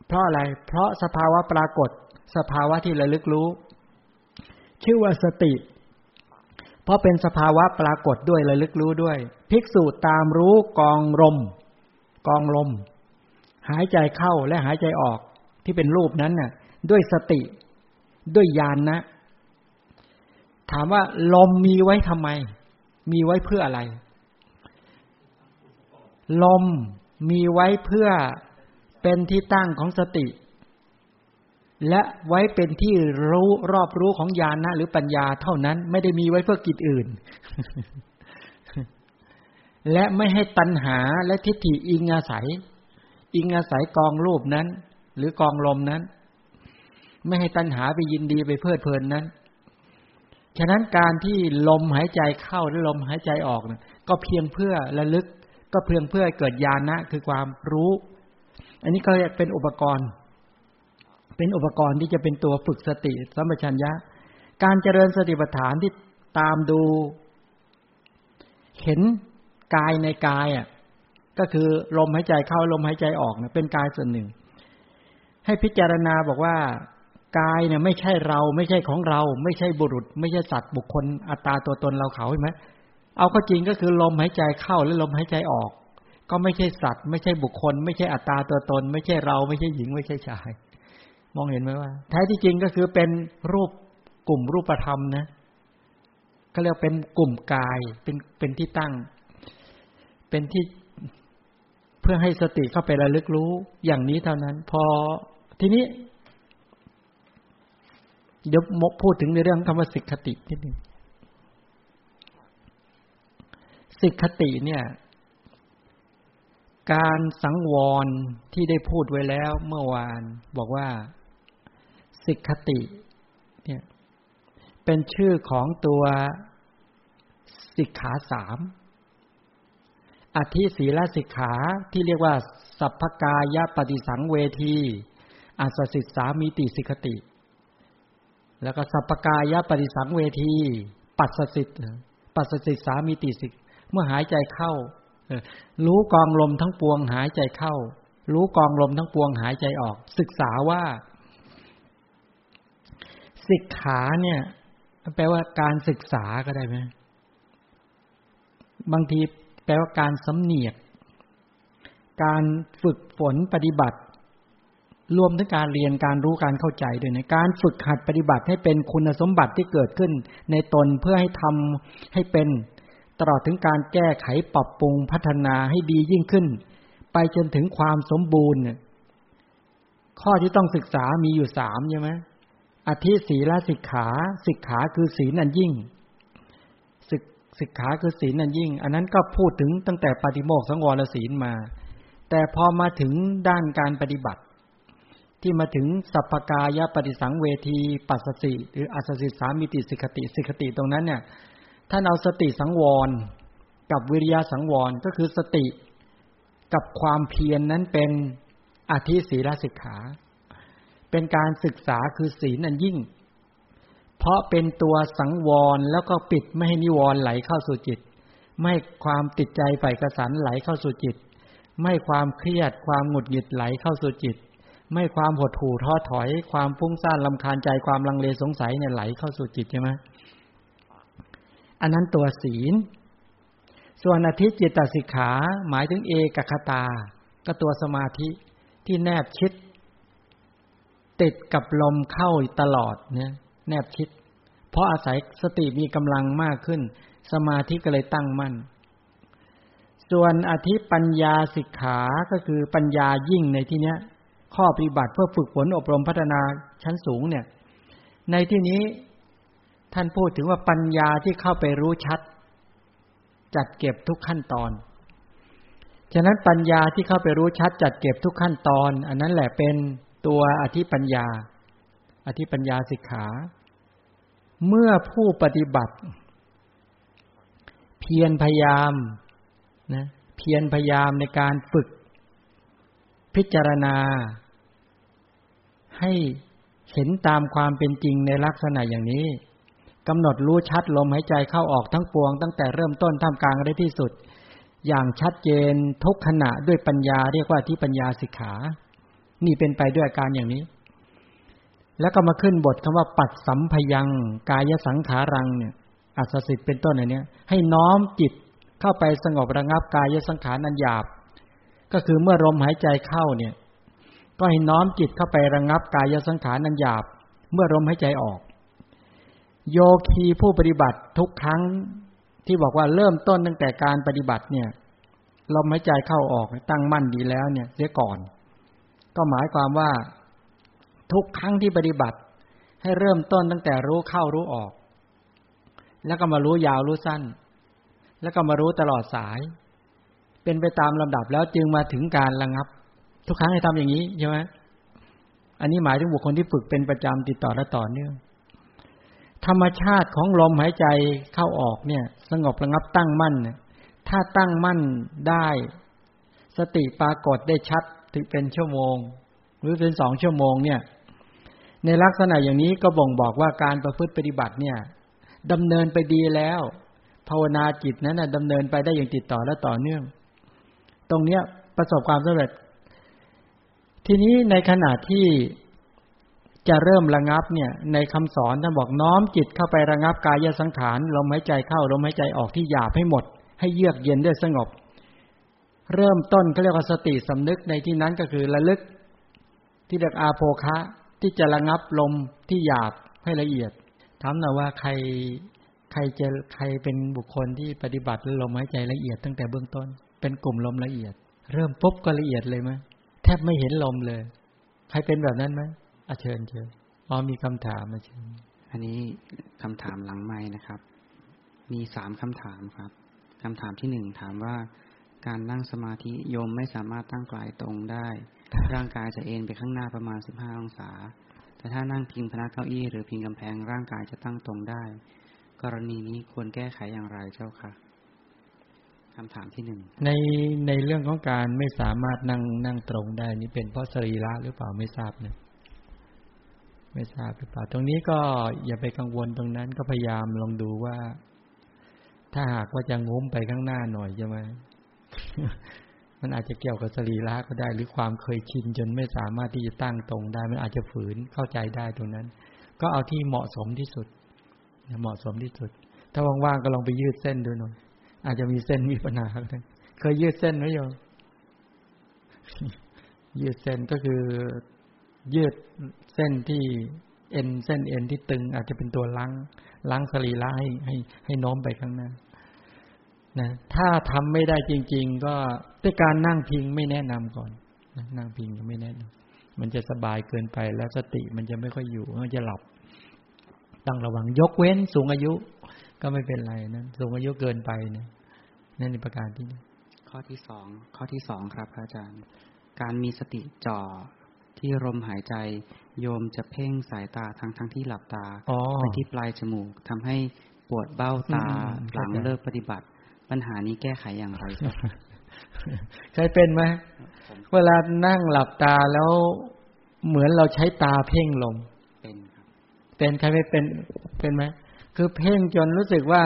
เพราะอะไร เพราะสภาวะปรากฏ สภาวะที่ระลึกรู้ ชื่อว่าสติ เพราะเป็นสภาวะปรากฏด้วยระลึกรู้ด้วย ภิกษุตามรู้กองลมกองลม หายใจเข้าและหายใจออกที่เป็นรูปนั้นน่ะ ด้วยสติ ด้วยญาณนนะ ถามว่าลมมีไว้ทำไม มีไว้เพื่ออะไร ลมมีไว้เพื่อเป็นที่ตั้งของสติ และไว้เป็นที่รู้รอบรู้ของญาณนะหรือปัญญาเท่านั้นไม่ได้มีไว้เพื่อกิจอื่น และไม่ให้ตัณหาและทิฏฐิอิงอาศัย อิงอาศัยกองรูปนั้น หรือกองลมนั้น ไม่ให้ตัณหาไปยินดีไปเพลิดเพลินนั้น ฉะนั้นการที่ลมหายใจเข้าหรือลมหายใจออกก็เพียงเพื่อระลึก ก็เพียงเพื่อเกิดญาณนะคือความรู้ อันนี้ก็เป็นอุปกรณ์ เป็นอุปกรณ์ที่จะเป็นตัวฝึกสติสัมปชัญญะ การเจริญสติปัฏฐานที่ตามดู เห็นกายในกายอะ ก็คือลมหายใจเข้าลมหายใจออกเนี่ยเป็นกายส่วนหนึ่ง ให้พิจารณาบอกว่ากายเนี่ยไม่ใช่เราไม่ใช่ของเรา ไม่ใช่บุรุษ ไม่ใช่สัตว์บุคคลอัตตาตัวตนเราเขาใช่ไหมเอาก็จริงก็คือลมหายใจเข้าและลมหายใจออก ก็ไม่ใช่สัตว์ ไม่ใช่บุคคล ไม่ใช่อัตตาตัวตน ไม่ใช่เราไม่ใช่หญิง ไม่ใช่ชาย มองเห็นไหมว่าแท้ที่จริงก็คือเป็นรูปกลุ่มรูปธรรมนะก็เรียกเป็นกลุ่มกายเป็นเป็นที่ตั้ง เป็นที่ เพื่อให้สติเข้าไประลึกรู้อย่างนี้เท่านั้น พอทีนี้เดี๋ยวมกพูดถึงในเรื่องคำว่าสิกขตินิดนึงสิกขติเนี่ย การสังวรที่ได้พูดไว้แล้วเมื่อวาน บอกว่าสิกขติ เนี่ย เป็นชื่อของตัวสิกขาสาม อธิศีลสิกขาที่เรียกว่า สัพพกายปฏิสังเวทีอาสสิสามีติสิกขติ แล้วก็สัพพกายปฏิสังเวที ปัสสิทปัสสิสามีติสิกเมื่อหายใจเข้ารู้กองลมทั้งปวงหายใจเข้า รู้กองลมทั้งปวงหายใจออก ศึกษาว่าศึกขาเนี่ยแปลว่าการศึกษาก็ได้ไหมบางที ว่าการสำเนียก การฝึกฝนปฏิบัติ รวมทั้งการเรียนการรู้การเข้าใจด้วยนะการฝึกหัดปฏิบัติให้เป็นคุณสมบัติที่เกิดขึ้น ในตนเพื่อให้ทำให้เป็นตลอดถึงการแก้ไขปรับปรุงพัฒนาให้ดียิ่งขึ้น ไปจนถึงความสมบูรณ์ข้อที่ต้องศึกษามีอยู่สามใช่ไหมอธิศีลสิกขาสิกขาคือศีลอันยิ่ง สิกขาคือศีลอันยิ่ง อันนั้นก็พูดถึงตั้งแต่ปฏิโมกสังวรศีลมา แต่พอมาถึงด้านการปฏิบัติ ที่มาถึงสัพพกายปฏิสังเวทีปัสสติหรืออัสสิสามิติสิกติสิกติตรงนั้นเนี่ยท่านเอาสติสังวร กับวิริยะสังวรก็คือสติกับความเพียรนนั้นเป็นอธิศีลสิกขา เป็นการศึกษาคือศีลอันยิ่ง เพราะเป็นตัวสังวรแล้วก็ปิดไม่ให้นิวรณ์ไหลเข้าสู่จิต ไม่ความติดใจใฝ่กระสันไหลเข้าสู่จิต ไม่ความเครียดความหงุดหงิดไหลเข้าสู่จิต ไม่ความหดหู่ท้อถอย ความฟุ้งซ่านลำคาญใจความลังเลสงสัยเนี่ยไหลเข้าสู่จิตใช่ไหมอันนั้นตัวศีล ส่วนอธิจิตตสิกขาหมายถึงเอกคตา ก็ตัวสมาธิที่แนบชิด ติดกับลมเข้าตลอดเนี่ย แนบชิด เพราะอาศัยสติมีกำลังมากขึ้น สมาธิก็เลยตั้งมั่น ส่วนอธิปัญญาสิกขาก็คือปัญญายิ่งในที่เนี้ย ข้อปฏิบัติเพื่อฝึกฝนอบรมพัฒนาชั้นสูงเนี่ย ในที่นี้ท่านพูดถึงว่าปัญญาที่เข้าไปรู้ชัด จัดเก็บทุกขั้นตอน ฉะนั้นปัญญาที่เข้าไปรู้ชัด จัดเก็บทุกขั้นตอน อันนั้นแหละเป็นตัวอธิปัญญา อธิปัญญาสิกขา เมื่อผู้ปฏิบัติ เพียรพยายามนะเพียรพยายามในการฝึก พิจารณา ให้เห็นตามความเป็นจริงในลักษณะอย่างนี้กำหนดรู้ชัดลมหายใจเข้าออกทั้งปวง ตั้งแต่เริ่มต้นท่ามกลางได้ที่สุด อย่างชัดเจนทุกขณะด้วยปัญญาเรียกว่าที่ปัญญาสิกขา นี่เป็นไปด้วยอาการอย่างนี้ แล้วก็มาขึ้นบทคำว่าปัดสัมพยัง กายสังขารังเนี่ยอัศสิทธิ์เป็นต้นอันนี้ให้น้อมจิตเข้าไปสงบระงับกายสังขารนันหยาบ ก็คือเมื่อลมหายใจเข้าเนี่ย ก็ให้น้อมจิตเข้าไประงับกายสังขารนันหยาบ เมื่อลมหายใจออก โยคีผู้ปฏิบัติทุกครั้งที่บอกว่าเริ่มต้นตั้งแต่การปฏิบัติเนี่ยลมหายใจเข้าออกตั้งมั่นดีแล้วเนี่ยเสียก่อน ก็หมายความว่า ทุกครั้งที่ปฏิบัติ ให้เริ่มต้นตั้งแต่รู้เข้ารู้ออก แล้วก็มารู้ยาวรู้สั้น แล้วก็มารู้ตลอดสาย เป็นไปตามลำดับแล้วจึงมาถึงการระงับ ทุกครั้งให้ทำอย่างนี้ใช่ไหมอันนี้หมายถึงบุคคลที่ฝึกเป็นประจำติดต่อและต่อเนื่อง ธรรมชาติของลมหายใจเข้าออกเนี่ย สงบระงับตั้งมั่นถ้าตั้งมั่นได้สติปรากฏได้ชัดถึงเป็นชั่วโมง หรือเป็นสองชั่วโมงเนี่ย ในลักษณะอย่างนี้ก็บ่งบอกว่าการประพฤติปฏิบัติเนี่ยดำเนินไปดีแล้ว ภาวนาจิตนั้นนะดำเนินไปได้อย่างติดต่อและต่อเนื่อง ตรงเนี้ยประสบความสำเร็จ ทีนี้ในขณะที่จะเริ่มระงับเนี่ย ในคำสอนท่านบอกน้อมจิตเข้าไประงับกายสังขารลมหายใจเข้าลมหายใจออกที่หยาบให้หมด ให้เยือกเย็นด้วยสงบ เริ่มต้นเขาเรียกว่าสติสำนึกในที่นั้นก็คือระลึก ที่เรียกอาโภคะ ที่จะระงับลมที่หยาบให้ละเอียดถามหน่อยว่าใครใครจะใครเป็นบุคคลที่ปฏิบัติลมหายใจละเอียดตั้งแต่เบื้องต้น เป็นกลุ่มลมละเอียด เริ่มปุ๊บก็ละเอียดเลยไหมแทบไม่เห็นลมเลย ใครเป็นแบบนั้นไหมอาเชิญเชิญอ๋อมีคำถามมาเชิญอันนี้คำถามหลังไม้นะครับ มีสามคำถามครับคำถามที่หนึ่งถามว่า การนั่งสมาธิโยมไม่สามารถตั้งกายตรงได้ ร่างกายจะเอ็นไปข้างหน้าประมาณสิบห้าองศา แต่ถ้านั่งพิงพนักเก้าอี้หรือพิงกำแพงร่างกายจะตั้งตรงได้ กรณีนี้ควรแก้ไขอย่างไรเจ้าคะคำถามที่หนึ่งในในเรื่องของการไม่สามารถนั่งนั่งตรงได้ นี่เป็นเพราะสรีระหรือเปล่าไม่ทราบเนี่ยไม่ทราบหรือเปล่า ตรงนี้ก็อย่าไปกังวลตรงนั้นก็พยายามลองดูว่า ถ้าหากว่าจะงุ้มไปข้างหน้าหน่อยใช่ไหม มันอาจจะเกี่ยวกับสรีระก็ได้ หรือความเคยชินจนไม่สามารถที่จะตั้งตรงได้ มันอาจจะฝืนเข้าใจได้ตรงนั้น ก็เอาที่เหมาะสมที่สุดเหมาะสมที่สุด ถ้าว่างๆก็ลองไปยืดเส้นดูหน่อยอาจจะมีเส้นมีปัญหาเคยยืดเส้นไหมโยมยืดเส้นก็คือยืดเส้นที่เอ็นเส้นเอ็นที่ตึง อาจจะเป็นตัวล้างล้างสรีระให้ให้ให้น้อมไปข้างหน้านะถ้าทำไม่ได้จริง ๆ ก็ ด้วยการนั่งพิงไม่แนะนำก่อนนะนั่งพิงก็ไม่แนะนำมันจะสบายเกินไปแล้วสติมันจะไม่ค่อยอยู่มันจะหลับต้องระวังยกเว้นสูงอายุ ก็ไม่เป็นไรนะสูงอายุเกินไปนะนั่นในประการที่ข้อที่สองข้อที่สองครับอาจารย์ การมีสติจ่อที่ลมหายใจ โยมจะเพ่งสายตาทั้งทั้งที่หลับตาไปที่ปลายจมูกทำให้ปวดเบ้าตาหลังเลิกปฏิบัติ ปัญหานี้แก้ไขอย่างไรครับ เคยเป็นไหมเวลานั่งหลับตาแล้วเหมือนเราใช้ตาเพ่งลมเป็นครับเป็นใครไม่เป็นเป็นไหมคือเพ่งจนรู้สึกว่า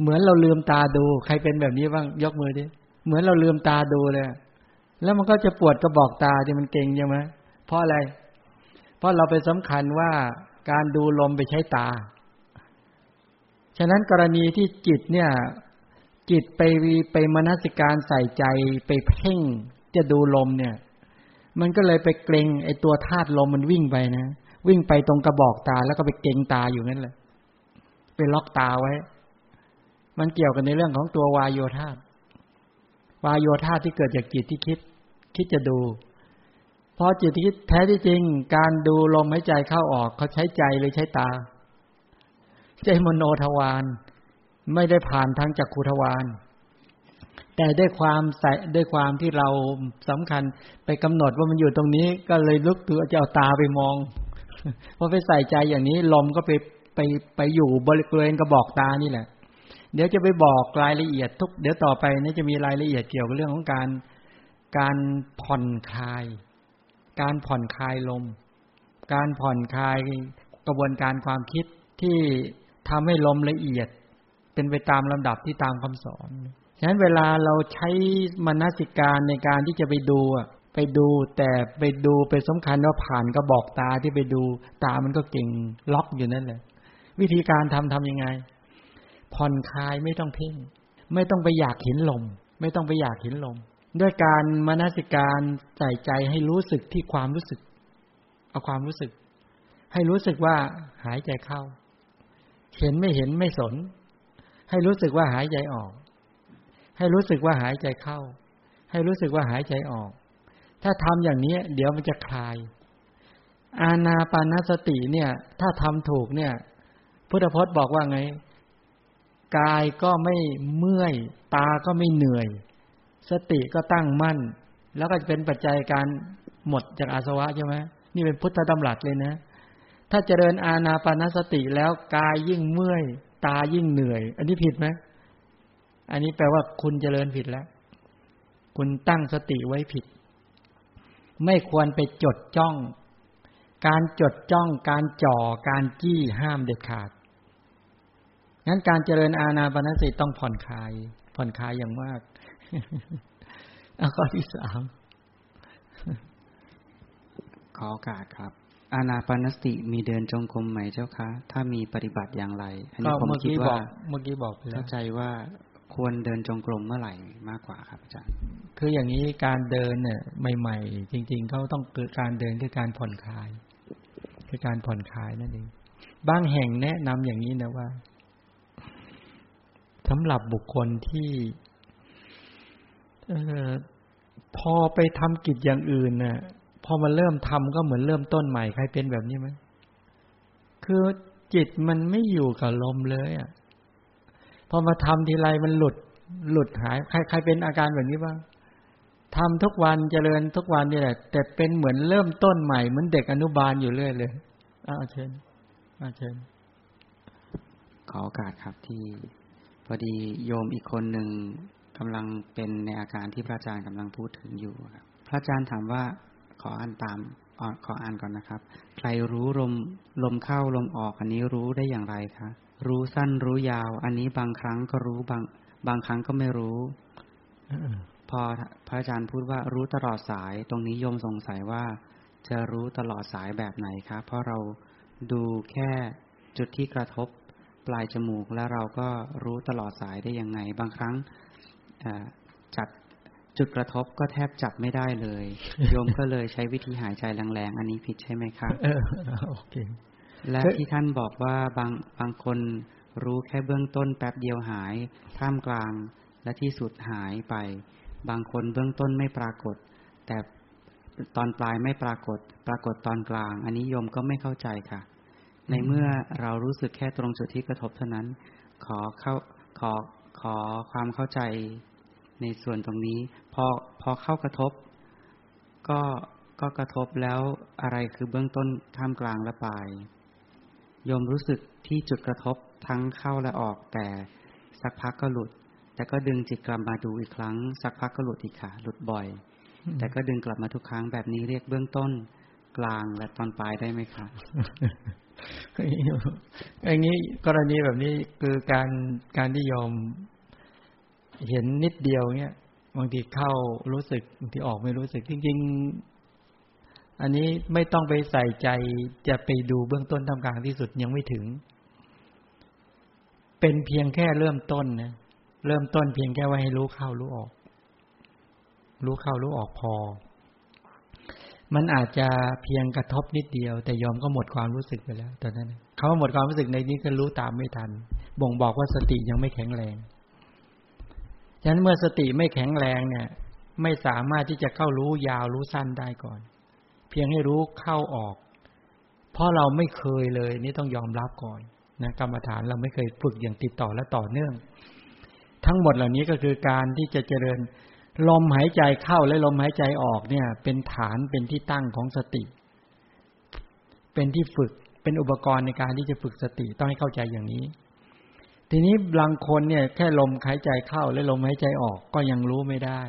เหมือนเราลืมตาดู ใครเป็นแบบนี้บ้างยกมือดิเหมือนเราลืมตาดูเลยแล้วมันก็จะปวดกระบอกตาที่มันเก่งใช่ไหมเพราะอะไร เพราะเราไปสำคัญว่าการดูลมไปใช้ตา ฉะนั้นกรณีที่จิตเนี่ย จิตไปไปมนสิการใส่ใจไปเพ่งจะดูลมเนี่ย มันก็เลยไปเกรงไอ้ตัวธาตุลมมันวิ่งไปนะวิ่งไปตรงกระบอกตาแล้วก็ไปเกรงตาอยู่นั่นแหละไปล็อกตาไว้ มันเกี่ยวกันในเรื่องของตัววายโยธาวายโยธาที่เกิดจากจิตที่คิด คิดจะดูพอจิตที่คิดแท้ที่จริง การดูลมหายใจเข้าออกเขาใช้ใจหรือใช้ตาใจมโนทวาร ไม่ได้ผ่านทางจักขุทวารแต่ด้วยความใส่ด้วยความที่เราสำคัญไปกำหนดว่ามันอยู่ตรงนี้ ก็เลยลุกตัวจะเอาตาไปมองพอไปใส่ใจอย่างนี้ ลมก็ไปไปไปอยู่บริเวณกระบอกตานี่แหละ เดี๋ยวจะไปบอกรายละเอียดทุก เดี๋ยวต่อไปนี่จะมีรายละเอียดเกี่ยวกับเรื่องของการการผ่อนคลาย การผ่อนคลายลม การผ่อนคลายกระบวนการความคิดที่ทำให้ลมละเอียด เป็นไปตามลำดับที่ตามคำสอนฉะนั้นเวลาเราใช้มนสิการในการที่จะไปดูไปดูแต่ไปดูไปสำคัญว่าผ่านก็บอกตาที่ไปดูตามันก็เก่งล็อกอยู่นั่นแหละ วิธีการทำทํำยังไง ผ่อนคลายไม่ต้องเพ่ง ไม่ต้องไปอยากเห็นลม ไม่ต้องไปอยากเห็นลม ด้วยการมนสิการใส่ใจให้รู้สึกที่ความรู้สึก เอาความรู้สึก ให้รู้สึกว่าหายใจเข้า เห็นไม่เห็นไม่สน ให้รู้สึกว่าหายใจออก ให้รู้สึกว่าหายใจเข้า ให้รู้สึกว่าหายใจออก ถ้าทำอย่างนี้เดี๋ยวมันจะคลาย อาณาปานสติเนี่ย ถ้าทำถูกเนี่ย พุทธพจน์บอกว่าไง กายก็ไม่เมื่อย ตาก็ไม่เหนื่อย สติก็ตั้งมั่น แล้วก็จะเป็นปัจจัยการหมดจากอาสวะใช่ไหมนี่เป็นพุทธดำรัสเลยนะ ถ้าเจริญอาณาปานสติแล้วกายยิ่งเมื่อย ตายิ่งเหนื่อย อันนี้ผิดไหมอันนี้แปลว่าคุณเจริญผิดแล้ว คุณตั้งสติไว้ผิด ไม่ควรไปจดจ้อง การจดจ้อง การจ่อ การจี้ห้ามเด็ดขาด งั้นการเจริญอาณาปณสติต้องผ่อนคลาย ผ่อนคลายอย่างมากอข้อที่สามขอโอกาสครับ อาณาปณสติมีเดินจงกรมไหมเจ้าคะ ถ้ามีปฏิบัติอย่างไร อันนี้ผมคิดว่าเมื่อกี้บอกเข้าใจว่าควรเดินจงกรมเมื่อไหร่มากกว่าครับอาจารย์ คืออย่างนี้การเดินเนี่ยใหม่ ๆ จริง ๆเขาต้องเกิดการเดินคือการผ่อนคลาย คือการผ่อนคลายนั่นเองบางแห่งแนะนำอย่างนี้นะว่าสำหรับบุคคลที่ออพอไปทำกิจอย่างอื่นน่ะ พอมาเริ่มทำก็เหมือนเริ่มต้นใหม่ใครเป็นแบบนี้ไหมคือจิตมันไม่อยู่กับลมเลยอะพอมาทำทีไรมันหลุดหลุดหาย ใครใครเป็นอาการแบบนี้บ้างทำทุกวันเจริญทุกวันนี่แหละ แต่เป็นเหมือนเริ่มต้นใหม่เหมือนเด็กอนุบาลอยู่เรื่อยเลยอาเชิญอาเชิญขอโอกาสครับที่พอดีโยมอีกคนหนึ่งกำลังเป็นในอาการที่พระอาจารย์กำลังพูดถึงอยู่ครับ พระอาจารย์ถามว่า ขออ่านตามขออ่านก่อนนะครับ ใครรู้ลมลมเข้าลมออกอันนี้รู้ได้อย่างไรคะ รู้สั้นรู้ยาว อันนี้บางครั้งก็รู้บางบางครั้งก็ไม่รู้พอพระอาจารย์พูดว่ารู้ตลอดสาย ตรงนี้โยมสงสัยว่า จะรู้ตลอดสายแบบไหนครับเพราะเราดูแค่จุดที่กระทบปลายจมูกแล้วเราก็รู้ตลอดสายได้ยังไง บางครั้งจับ จุดกระทบก็แทบจับไม่ได้เลย โยมก็เลยใช้วิธีหายใจแรงๆ อันนี้ผิดใช่ไหมครับโอเค และที่ท่านบอกว่าบางบางคนรู้แค่เบื้องต้นแป๊บเดียวหาย ท่ามกลางและที่สุดหายไป บางคนเบื้องต้นไม่ปรากฏ แต่ตอนปลายไม่ปรากฏ ปรากฏตอนกลาง อันนี้โยมก็ไม่เข้าใจค่ะ ในเมื่อเรารู้สึกแค่ตรงจุดที่กระทบเท่านั้น ขอเข้าขอขอความเข้าใจในส่วนตรงนี้ พอพอเข้ากระทบ ก็ก็กระทบแล้วอะไรคือเบื้องต้นท่ามกลางและปลายโยมรู้สึกที่จุดกระทบทั้งเข้าและออก แต่สักพักก็หลุด แต่ก็ดึงจิตกลับมาดูอีกครั้ง สักพักก็หลุดอีกค่ะ หลุดบ่อย แต่ก็ดึงกลับมาทุกครั้งแบบนี้เรียกเบื้องต้นกลางและตอนปลายได้ไหมคะอย่างนี้กรณีแบบนี้คือการการที่ยอมเห็นนิดเดียวเนี้ย บางทีเข้ารู้สึกบางทีออกไม่รู้สึกจริงๆ อันนี้ไม่ต้องไปใส่ใจจะไปดูเบื้องต้นทำกลางที่สุดยังไม่ถึง เป็นเพียงแค่เริ่มต้นนะเริ่มต้นเพียงแค่ว่าให้รู้เข้ารู้ออก รู้เข้ารู้ออกพอ มันอาจจะเพียงกระทบนิดเดียว แต่ยอมก็หมดความรู้สึกไปแล้วตอนนั้นเขาหมดความรู้สึกในนี้ก็รู้ตามไม่ทัน บ่งบอกว่าสติยังไม่แข็งแรง ฉะนั้นเมื่อสติไม่แข็งแรงเนี่ย ไม่สามารถที่จะเข้ารู้ยาวรู้สั้นได้ก่อน เพียงให้รู้เข้าออก เพราะเราไม่เคยเลย นี่ต้องยอมรับก่อนนะกรรมฐานเราไม่เคยฝึกอย่างติดต่อและต่อเนื่อง ทั้งหมดเหล่านี้ก็คือการที่จะเจริญลมหายใจเข้าและลมหายใจออกเนี่ย เป็นฐานเป็นที่ตั้งของสติ เป็นที่ฝึกเป็นอุปกรณ์ในการที่จะฝึกสติต้องให้เข้าใจอย่างนี้ ทีนี้บางคนเนี่ยแค่ลมหายใจเข้าและลมหายใจออกก็ยังรู้ไม่ได้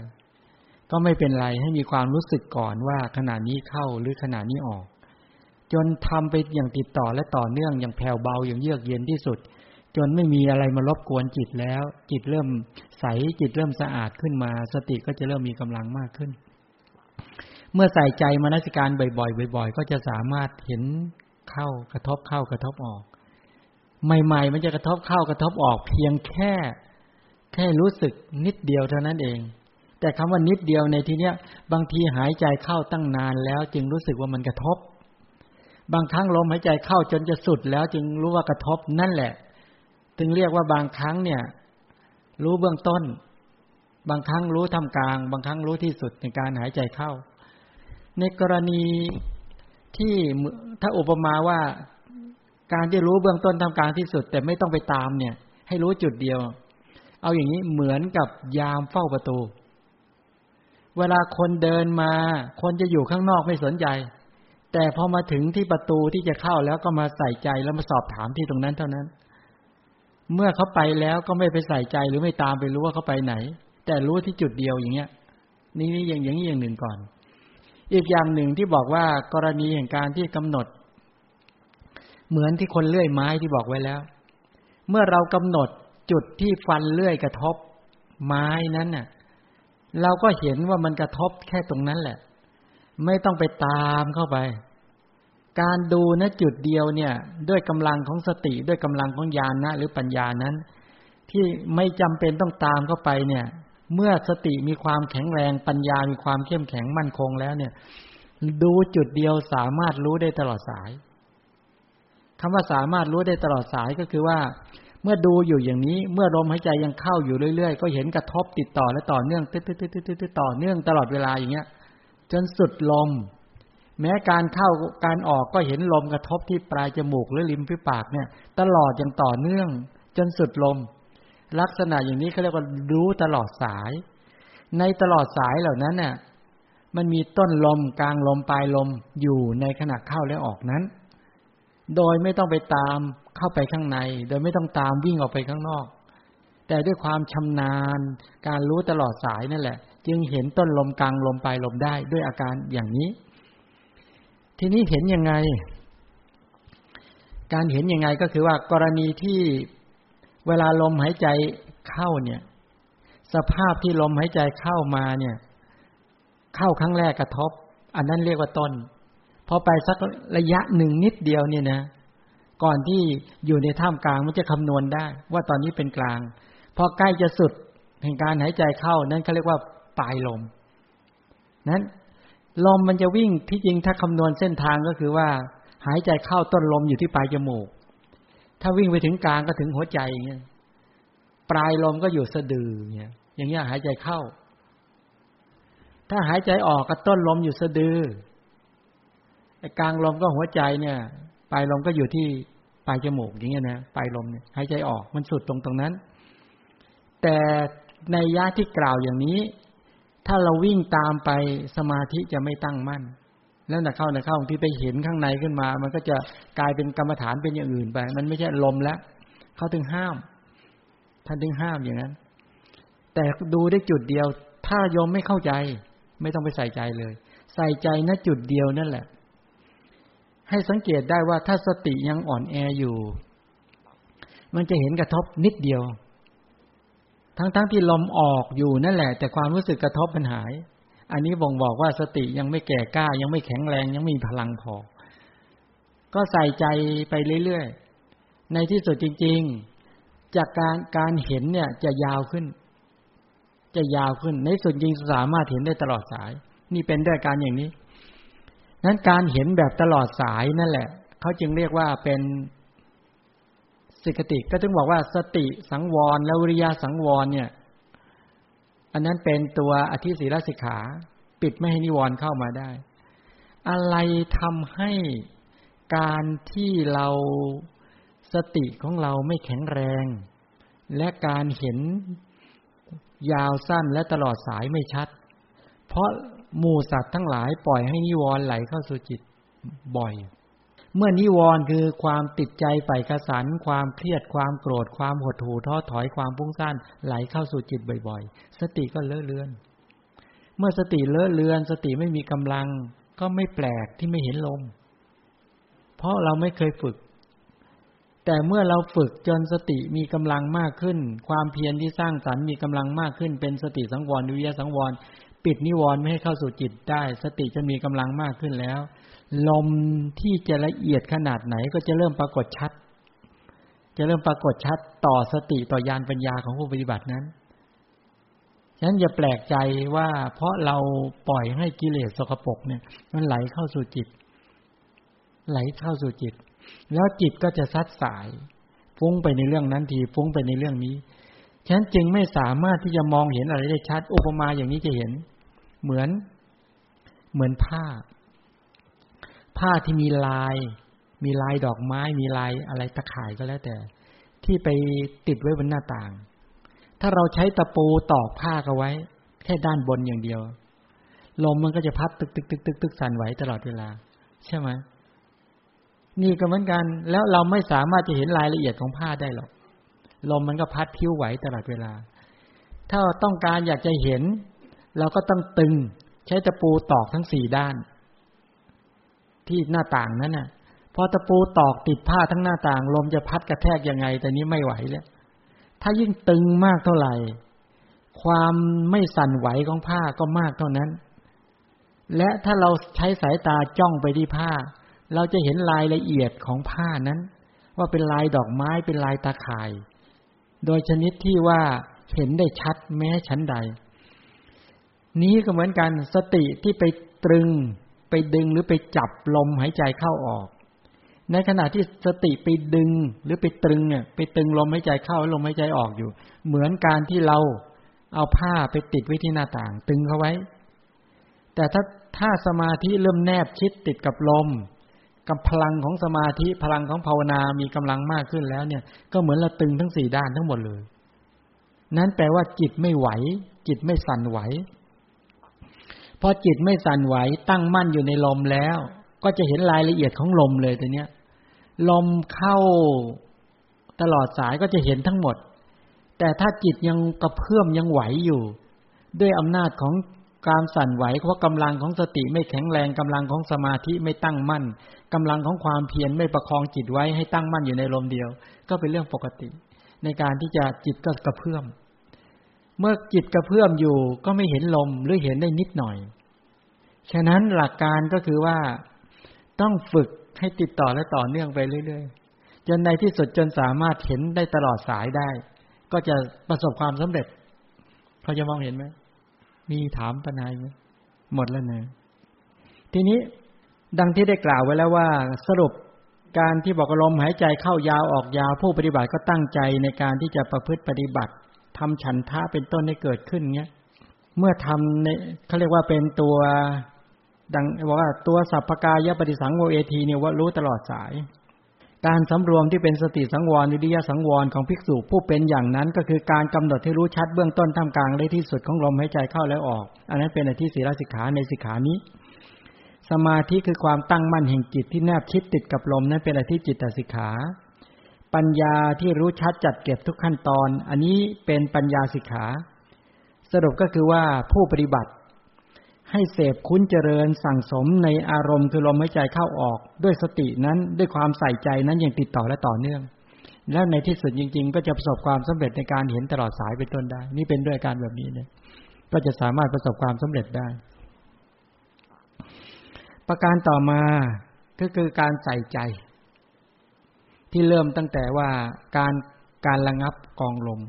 ก็ไม่เป็นไรให้มีความรู้สึกก่อนว่าขณะนี้เข้าหรือขณะนี้ออก จนทำไปอย่างติดต่อและต่อเนื่องอย่างแผ่วเบาอย่างเยือกเย็นที่สุด จนไม่มีอะไรมารบกวนจิตแล้ว จิตเริ่มใสจิตเริ่มสะอาดขึ้นมา สติก็จะเริ่มมีกำลังมากขึ้น เมื่อใส่ใจมนสิการบ่อยๆบ่อย ๆ ก็จะสามารถเห็นเข้ากระทบเข้ากระทบออก ใหม่ ๆ มันจะกระทบเข้ากระทบออกเพียงแค่ แค่รู้สึกนิดเดียวเท่านั้นเอง แต่คำว่านิดเดียวในที่เนี้ยบางทีหายใจเข้าตั้งนานแล้ว จึงรู้สึกว่ามันกระทบ บางครั้งลมหายใจเข้าจนจะสุดแล้วจึงรู้ว่ากระทบนั่นแหละถึงเรียกว่าบางครั้งเนี่ย รู้เบื้องต้น บางครั้งรู้ทำกลาง บางครั้งรู้ที่สุดในการหายใจเข้า ในกรณีที่ถ้าอุปมาว่า การที่รู้เบื้องต้นทำกลางที่สุด แต่ไม่ต้องไปตามเนี่ย ให้รู้จุดเดียว เอาอย่างนี้เหมือนกับยามเฝ้าประตู เวลาคนเดินมา คนจะอยู่ข้างนอกไม่สนใจ แต่พอมาถึงที่ประตูที่จะเข้าแล้วก็มาใส่ใจแล้วมาสอบถามที่ตรงนั้นเท่านั้น เมื่อเขาไปแล้วก็ไม่ไปใส่ใจหรือไม่ตามไปรู้ว่าเขาไปไหน แต่รู้ที่จุดเดียวอย่างเงี้ย นี่นี่อย่างอย่างนี้อย่างหนึ่งก่อน อีกอย่างหนึ่งที่บอกว่ากรณีแห่งการที่กำหนด เหมือนที่คนเลื่อยไม้ที่บอกไว้แล้ว เมื่อเรากำหนดจุดที่ฟันเลื่อยกระทบไม้นั้นน่ะ เราก็เห็นว่ามันกระทบแค่ตรงนั้นแหละ ไม่ต้องไปตามเข้าไป การดูนะจุดเดียวเนี่ย ด้วยกำลังของสติด้วยกำลังของญาณนะหรือปัญญานั้น ที่ไม่จำเป็นต้องตามเข้าไปเนี่ย เมื่อสติมีความแข็งแรงปัญญามีความเข้มแข็งมั่นคงแล้วเนี่ย ดูจุดเดียวสามารถรู้ได้ตลอดสาย คำว่าสามารถรู้ได้ตลอดสายก็คือว่า เมื่อดูอยู่อย่างนี้ เมื่อลมหายใจยังเข้าอยู่เรื่อยๆ ก็เห็นกระทบติดต่อและต่อเนื่องติดๆๆๆต่อเนื่องตลอดเวลาอย่างเงี้ย จนสุดลม แม้การเข้าการออกก็เห็นลมกระทบที่ปลายจมูกหรือริมฝีปากเนี่ย ตลอดอย่างต่อเนื่อง จนสุดลม ลักษณะอย่างนี้เขาเรียกว่ารู้ตลอดสาย ในตลอดสายเหล่านั้นเนี่ยมันมีต้นลมกลางลมปลายลมอยู่ในขณะเข้าและออกนั้น โดยไม่ต้องไปตามเข้าไปข้างใน โดยไม่ต้องตามวิ่งออกไปข้างนอก แต่ด้วยความชำนาญ การรู้ตลอดสายนั่นแหละ จึงเห็นต้นลมกลางลมปลายลมได้ด้วยอาการอย่างนี้ ทีนี้เห็นยังไง การเห็นยังไงก็คือว่ากรณีที่เวลาลมหายใจเข้าเนี่ย สภาพที่ลมหายใจเข้ามาเนี่ย เข้าครั้งแรกกระทบ อันนั้นเรียกว่าต้น พอไปสักระยะหนึ่งนิดเดียวเนี่ยนะ ก่อนที่อยู่ในท่ามกลางมันจะคำนวณได้ ว่าตอนนี้เป็นกลาง พอใกล้จะสุดแห่งการหายใจเข้านั้นเขาเรียกว่าปลายลม นั้นลมมันจะวิ่งที่จริงถ้าคำนวณเส้นทางก็คือว่า หายใจเข้าต้นลมอยู่ที่ปลายจมูก ถ้าวิ่งไปถึงกลางก็ถึงหัวใจอย่างเงี้ยปลายลมก็อยู่สะดือเนี่ยอย่างเงี้ยหายใจเข้า ถ้าหายใจออกก็ต้นลมอยู่สะดือ กลางลมก็หัวใจเนี่ย ปลายลมก็อยู่ที่ปลายจมูกอย่างเงี้ยนะปลายลมเนี่ยหายใจออกมันสุดตรงตรงนั้น แต่ในยะที่กล่าวอย่างนี้ ถ้าเราวิ่งตามไปสมาธิจะไม่ตั้งมั่น แล้วนะเข้านะเข้าที่ไปเห็นข้างในขึ้นมา มันก็จะกลายเป็นกรรมฐานเป็นอย่างอื่นไป มันไม่ใช่ลมแล้วเขาถึงห้าม ท่านถึงห้ามอย่างนั้น แต่ดูได้จุดเดียว ถ้ายมไม่เข้าใจ ไม่ต้องไปใส่ใจเลย ใส่ใจณจุดเดียวนั่นแหละ ให้สังเกตได้ว่าถ้าสติยังอ่อนแออยู่ มันจะเห็นกระทบนิดเดียว ทั้งๆทที่ลมออกอยู่นั่นแหละ แต่ความรู้สึกกระทบมันหาย อันนี้บ่งบอกว่าสติยังไม่แก่กล้า ยังไม่แข็งแรงยังไม่มีพลังพอ ก็ใส่ใจไปเรื่อยๆ ในที่สุดจริง ๆ จากการการเห็นเนี่ยจะยาวขึ้น จะยาวขึ้นในสุดจริงสามารถเห็นได้ตลอดสาย นี่เป็นด้วยการอย่างนี้ นั้นการเห็นแบบตลอดสายนั่นแหละ เขาจึงเรียกว่าเป็นสิกติก็ถึงบอกว่าสติสังวรและวิริยะสังวรเนี่ย อันนั้นเป็นตัวอธิศีลสิกขา ปิดไม่ให้นิวรณ์เข้ามาได้ อะไรทำให้การที่เราสติของเราไม่แข็งแรง และการเห็นยาวสั้นและตลอดสายไม่ชัด เพราะ หมู่สัตว์ทั้งหลายปล่อยให้นิวรณ์ไหลเข้าสู่จิตบ่อย เมื่อนิวรณ์คือความติดใจใฝ่กระสัน ความเครียดความโกรธความหดหู่ท้อถอยความพุ่งสั้นไหลเข้าสู่จิตบ่อย ๆ สติก็เลอะเลือน เมื่อสติเลอะเลือน สติไม่มีกำลัง ก็ไม่แปลกที่ไม่เห็นลม เพราะเราไม่เคยฝึก แต่เมื่อเราฝึกจนสติมีกำลังมากขึ้น ความเพียรที่สร้างสรรค์มีกำลังมากขึ้น เป็นสติสังวรวิริยสังวร ปิดนิวรณ์ไม่ให้เข้าสู่จิตได้ สติจะมีกำลังมากขึ้นแล้ว ลมที่จะละเอียดขนาดไหนก็จะเริ่มปรากฏชัด จะเริ่มปรากฏชัดต่อสติต่อยานปัญญาของผู้ปฏิบัตินั้นฉะนั้นอย่าแปลกใจว่าเพราะเราปล่อยให้กิเลสสกปรกเนี่ย มันไหลเข้าสู่จิต ไหลเข้าสู่จิต แล้วจิตก็จะซัดสาย ฟุ้งไปในเรื่องนั้นทีฟุ้งไปในเรื่องนี้ฉะนั้นจึงไม่สามารถที่จะมองเห็นอะไรได้ชัด อุปมาอย่างนี้จะเห็น เหมือน เหมือนผ้า ผ้าที่มีลาย มีลายดอกไม้ มีลายอะไรตะข่ายก็แล้วแต่ ที่ไปติดไว้บนหน้าต่าง ถ้าเราใช้ตะปูตอกผ้าเอาไว้ แค่ด้านบนอย่างเดียว ลมมันก็จะพัดตึกตึกตึกตึกตึกสั่นไหวตลอดเวลา ใช่ไหมนี่ก็เหมือนกัน แล้วเราไม่สามารถจะเห็นรายละเอียดของผ้าได้หรอกลมมันก็พัดพิ้วไหวตลอดเวลา ถ้าต้องการอยากจะเห็น เราก็ต้องตึง ใช้ตะปูตอกทั้งสี่ด้าน ที่หน้าต่างนั้นน่ะ พอตะปูตอกติดผ้าทั้งหน้าต่าง ลมจะพัดกระแทกยังไง แต่นี้ไม่ไหวแล้วถ้ายิ่งตึงมากเท่าไหร่ ความไม่สั่นไหวของผ้าก็มากเท่านั้น และถ้าเราใช้สายตาจ้องไปที่ผ้า เราจะเห็นรายละเอียดของผ้านั้น ว่าเป็นลายดอกไม้เป็นลายตาข่าย โดยชนิดที่ว่าเห็นได้ชัดแม้ชั้นใด นี้ก็เหมือนกันสติที่ไปตรึง ไปดึงหรือไปจับลมหายใจเข้าออก ในขณะที่สติไปดึงหรือไปตรึงเนี่ยไปตึงลมหายใจเข้าลมหายใจออกอยู่ เหมือนการที่เราเอาผ้าไปติดไว้ที่หน้าต่าง ตึงเขาไว้ แต่ถ้าถ้าสมาธิเริ่มแนบชิดติดกับลมกับพลังของสมาธิพลังของภาวนามีกำลังมากขึ้นแล้วเนี่ย ก็เหมือนเราตึงทั้งสี่ด้านทั้งหมดเลย นั้นแปลว่าจิตไม่ไหว จิตไม่สั่นไหว พอจิตไม่สั่นไหวตั้งมั่นอยู่ในลมแล้ว ก็จะเห็นรายละเอียดของลมเลยตัวเนี้ย ลมเข้าตลอดสายก็จะเห็นทั้งหมด แต่ถ้าจิตยังกระเพื่อมยังไหวอยู่ ด้วยอำนาจของการสั่นไหวเพราะกำลังของสติไม่แข็งแรงกำลังของสมาธิไม่ตั้งมั่นกำลังของความเพียรไม่ประคองจิตไว้ให้ตั้งมั่นอยู่ในลมเดียว ก็เป็นเรื่องปกติ ในการที่จะจิตก็กระเพื่อม เมื่อจิตกระเพื่อมอยู่ก็ไม่เห็นลมหรือเห็นได้นิดหน่อย ฉะนั้นหลักการก็คือว่าต้องฝึกให้ติดต่อและต่อเนื่องไปเรื่อยๆ จนในที่สุดจนสามารถเห็นได้ตลอดสายได้ ก็จะประสบความสำเร็จพอจะมองเห็นไหมมีถามปัญหาไหมหมดแล้วเนะทีนี้ดังที่ได้กล่าวไว้แล้วว่า สรุปการที่บอกลมหายใจเข้ายาวออกยาวผู้ปฏิบัติก็ตั้งใจในการที่จะประพฤติปฏิบัติ ทำฉันทะเป็นต้นให้เกิดขึ้นเนี้ย เมื่อทำในเขาเรียกว่าเป็นตัวดังบอกว่าตัวสัพพกายปฏิสังโวเอทีเนี่ยว่ารู้ตลอดสาย การสำรวมที่เป็นสติสังวรวิริยะสังวรของภิกษุผู้เป็นอย่างนั้นก็คือการกำหนดให้รู้ชัดเบื้องต้นท่ามกลางและที่สุดของลมหายใจเข้าและออก อันนั้นเป็นอธิศีลสิกขาในสิกขานี้ สมาธิคือความตั้งมั่นแห่งจิตที่แนบชิดติดกับลมนั้นเป็นอธิจิตสิกขา ปัญญาที่รู้ชัดจัดเก็บทุกขั้นตอน อันนี้เป็นปัญญาสิกขา สรุปก็คือว่าผู้ปฏิบัติ ให้เสพคุ้นเจริญสั่งสมในอารมณ์คือลมหายใจเข้าออก ด้วยสตินั้นด้วยความใส่ใจนั้นอย่างติดต่อและต่อเนื่อง แล้วในที่สุดจริง ๆ ก็จะประสบความสำเร็จในการเห็นตลอดสายเป็นต้นได้ นี่เป็นด้วยการแบบนี้เนี่ยก็จะสามารถประสบความสำเร็จได้ ประการต่อมาก็คือการใส่ใจ ที่เริ่มตั้งแต่ว่าการการระงับกองลม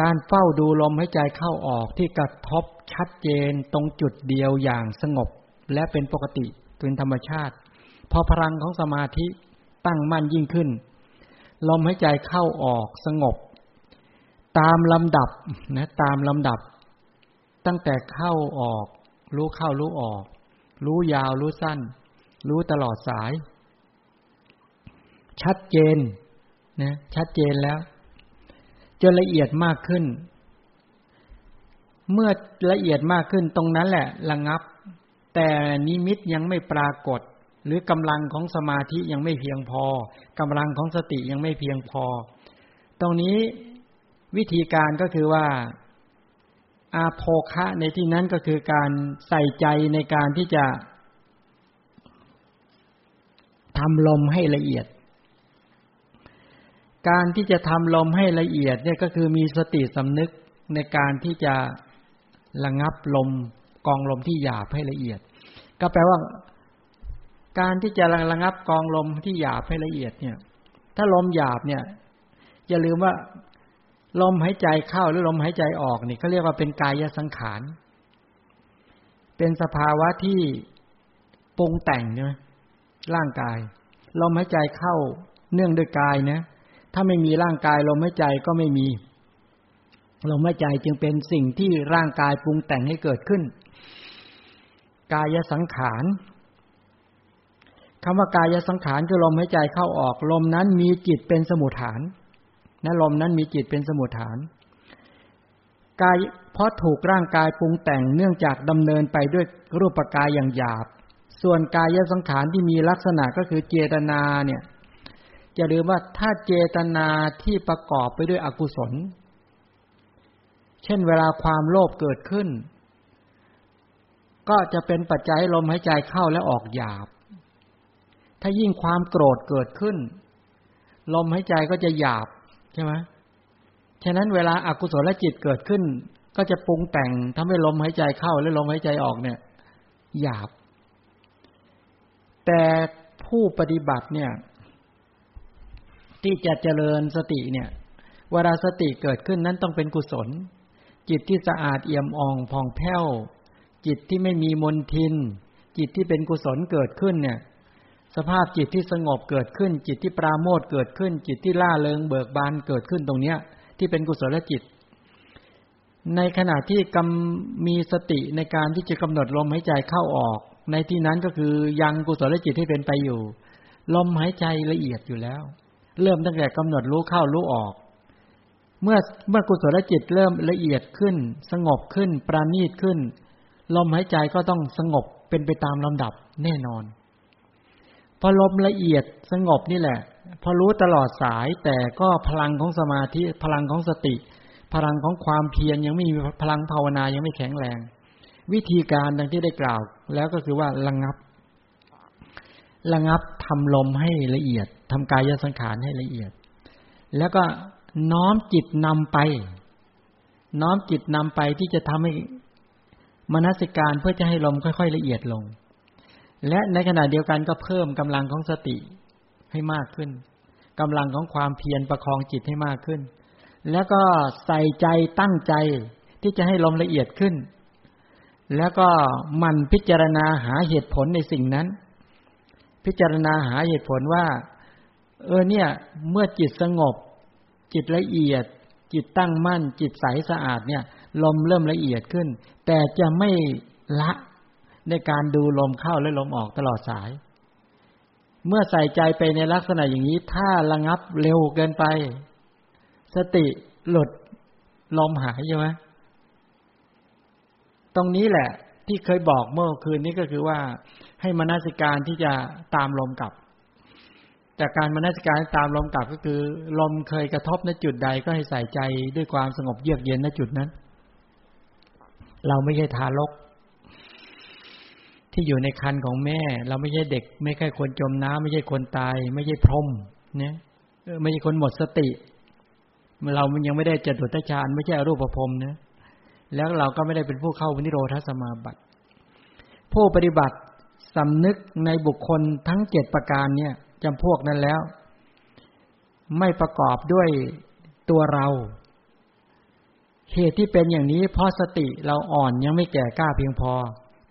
การเฝ้าดูลมให้ใจเข้าออกที่กระทบชัดเจนตรงจุดเดียวอย่างสงบ และเป็นปกติเป็นธรรมชาติ พอพลังของสมาธิตั้งมั่นยิ่งขึ้น ลมหายใจเข้าออกสงบ ตามลำดับนะตามลำดับ ตั้งแต่เข้าออก รู้เข้ารู้ออก รู้ยาวรู้สั้น รู้ตลอดสาย ชัดเจนนะชัดเจนแล้วจนละเอียดมากขึ้น เมื่อละเอียดมากขึ้นตรงนั้นแหละระงับ แต่นิมิตยังไม่ปรากฏ หรือกำลังของสมาธิยังไม่เพียงพอกำลังของสติยังไม่เพียงพอ ตรงนี้วิธีการก็คือว่า อาโภคะในที่นั้นก็คือการใส่ใจในการที่จะทำลมให้ละเอียด การที่จะทำลมให้ละเอียดเนี่ยก็คือมีสติสำนึกในการที่จะระงับลมกองลมที่หยาบให้ละเอียด ก็แปลว่า การที่จะระงับกองลมที่หยาบให้ละเอียดเนี่ย ถ้าลมหยาบเนี่ยอย่าลืมว่า ลมหายใจเข้าหรือลมหายใจออกนี่เขาเรียกว่าเป็นกายสังขาร เป็นสภาวะที่ปรุงแต่งใช่ไหมร่างกาย ลมหายใจเข้าเนื่องด้วยกายนะ ถ้าไม่มีร่างกายลมหายใจก็ไม่มีลมหายใจจึงเป็นสิ่งที่ร่างกายปรุงแต่งให้เกิดขึ้น กายสังขารคำว่ากายสังขารคือลมหายใจเข้าออก ลมนั้นมีจิตเป็นสมุทฐานนะลมนั้นมีจิตเป็นสมุทฐานกายเพราะถูกร่างกายปรุงแต่งเนื่องจากดำเนินไปด้วยรูปกายอย่างหยาบ ส่วนกายสังขารที่มีลักษณะก็คือเจตนาเนี่ย อย่าลืมว่าถ้าเจตนาที่ประกอบไปด้วยอกุศล เช่นเวลาความโลภเกิดขึ้น ก็จะเป็นปัจจัยลมหายใจเข้าและออกหยาบ ถ้ายิ่งความโกรธเกิดขึ้น ลมหายใจก็จะหยาบใช่ไหมฉะนั้นเวลาอากุศลจิตเกิดขึ้น ก็จะปรุงแต่งทำให้ลมหายใจเข้าและลมหายใจออกเนี่ย หยาบ แต่ผู้ปฏิบัติเนี่ย ที่จะเจริญสติเนี่ย เวลาสติเกิดขึ้นนั้นต้องเป็นกุศล จิตที่สะอาดเอี่ยมอ่องผ่องแผ้ว จิตที่ไม่มีมนทิน จิตที่เป็นกุศลเกิดขึ้นเนี่ย สภาพจิตที่สงบเกิดขึ้น จิตที่ปราโมทเกิดขึ้น จิตที่ล่าเริงเบิกบานเกิดขึ้นตรงเนี้ย ที่เป็นกุศลจิต ในขณะที่กำมีสติในการที่จะกำหนดลมหายใจเข้าออก ในที่นั้นก็คือยังกุศลจิตที่เป็นไปอยู่ ลมหายใจละเอียดอยู่แล้ว เริ่มตั้งแต่กำหนดรู้เข้ารู้ออก เมื่อเมื่อกุศลจิตเริ่มละเอียดขึ้น สงบขึ้น ปราณีตขึ้น ลมหายใจก็ต้องสงบเป็นไปตามลำดับแน่นอน พอลมละเอียดสงบนี่แหละ พอรู้ตลอดสายแต่ก็พลังของสมาธิพลังของสติ พลังของความเพียรยังไม่มีพลังภาวนายังไม่แข็งแรง วิธีการดังที่ได้กล่าว แล้วก็คือว่าระงับระงับทำลมให้ละเอียด ทำกายสังขารให้ละเอียด แล้วก็น้อมจิตนำไป น้อมจิตนำไปที่จะทำให้มนสิการเพื่อจะให้ลมค่อย ๆ ละเอียดลง และในขณะเดียวกันก็เพิ่มกำลังของสติให้มากขึ้นกำลังของความเพียรประคองจิตให้มากขึ้น แล้วก็ใส่ใจตั้งใจที่จะให้ลมละเอียดขึ้น แล้วก็มันพิจารณาหาเหตุผลในสิ่งนั้น พิจารณาหาเหตุผลว่า เออเนี่ย เมื่อจิตสงบ จิตละเอียด จิตตั้งมั่น จิตใสสะอาดเนี่ย ลมเริ่มละเอียดขึ้น แต่จะไม่ละในการดูลมเข้าและลมออกตลอดสาย เมื่อใส่ใจไปในลักษณะอย่างนี้ ถ้าระงับเร็วเกินไป สติหลุดลมหายใช่ไหมตรงนี้แหละ ที่เคยบอกเมื่อคืนนี้ก็คือว่า ให้มนสิการที่จะตามลมกลับ แต่การมนสิการตามลมกลับก็คือ ลมเคยกระทบในจุดใดก็ให้ใส่ใจด้วยความสงบเยือกเย็นในจุดนั้น เราไม่ใช่ทารก ที่อยู่ในคันของแม่ เราไม่ใช่เด็ก ไม่ใช่คนจมน้ำไม่ใช่คนตาย ไม่ใช่พรมเนี่ยไม่ใช่คนหมดสติเรามันยังไม่ได้จตุตฌานไม่ใช่อรูปภพนะแล้วเราก็ไม่ได้เป็นผู้เข้าวินิโรธสมาบัติผู้ปฏิบัติสำนึกในบุคคลทั้งเจ็ดประการเนี่ย จำพวกนั้นแล้ว ไม่ประกอบด้วยตัวเรา เหตุที่เป็นอย่างนี้เพราะสติเราอ่อนยังไม่แก่กล้าเพียงพอ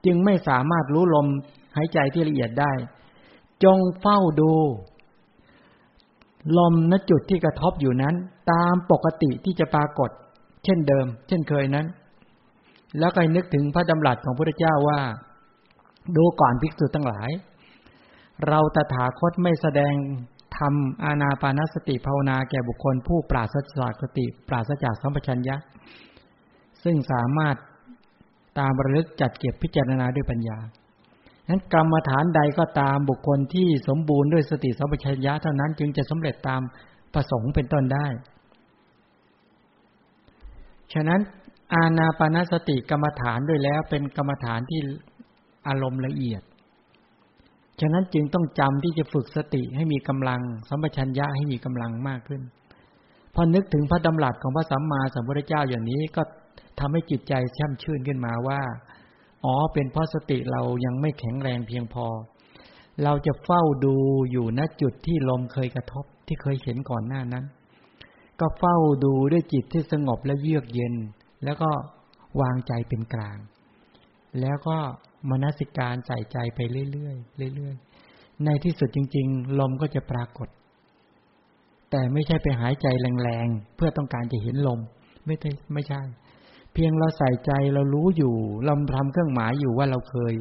จึงไม่สามารถรู้ลมหายใจที่ละเอียดได้ จงเฝ้าดู ลมณจุดที่กระทบอยู่นั้น ตามปกติที่จะปรากฏ เช่นเดิม เช่นเคยนั้น แล้วก็นึกถึงพระดำรัสของพระพุทธเจ้าว่า ดูก่อนภิกษุทั้งหลาย เราตถาคตไม่แสดงทำอาณาปานสติภาวนาแก่บุคคลผู้ปราศจากสติ ปราศจากสัมปชัญญะ ซึ่งสามารถตามระลึกจัดเก็บพิจารณาด้วยปัญญานั้นกรรมฐานใดก็ตามบุคคลที่สมบูรณ์ด้วยสติสัมปชัญญะเท่านั้นจึงจะสำเร็จตามประสงค์เป็นต้นได้ ฉะนั้นอาณาปานสติกรรมฐานด้วยแล้วเป็นกรรมฐานที่อารมณ์ละเอียด ฉะนั้นจึงต้องจำที่จะฝึกสติให้มีกำลังสัมปชัญญะให้มีกำลังมากขึ้น พอนึกถึงพระดำรัสของพระสัมมาสัมพุทธเจ้าอย่างนี้ก็ทำให้จิตใจแช่มชื่นขึ้นมาว่า อ๋อ เป็นเพราะสติเรายังไม่แข็งแรงเพียงพอ เราจะเฝ้าดูอยู่ณจุดที่ลมเคยกระทบที่เคยเห็นก่อนหน้านั้น ก็เฝ้าดูด้วยจิตที่สงบและเยือกเย็น แล้วก็วางใจเป็นกลาง แล้วก็ มนสิการใส่ใจไปเรื่อยๆเรื่อยๆ ในที่สุดจริง ๆ ลมก็จะปรากฏ แต่ไม่ใช่ไปหายใจแรงๆ เพื่อต้องการจะเห็นลม ไม่ใช่ไม่ใช่ เพียงเราใส่ใจเรารู้อยู่เราทำเครื่องหมายอยู่ว่าเราเคย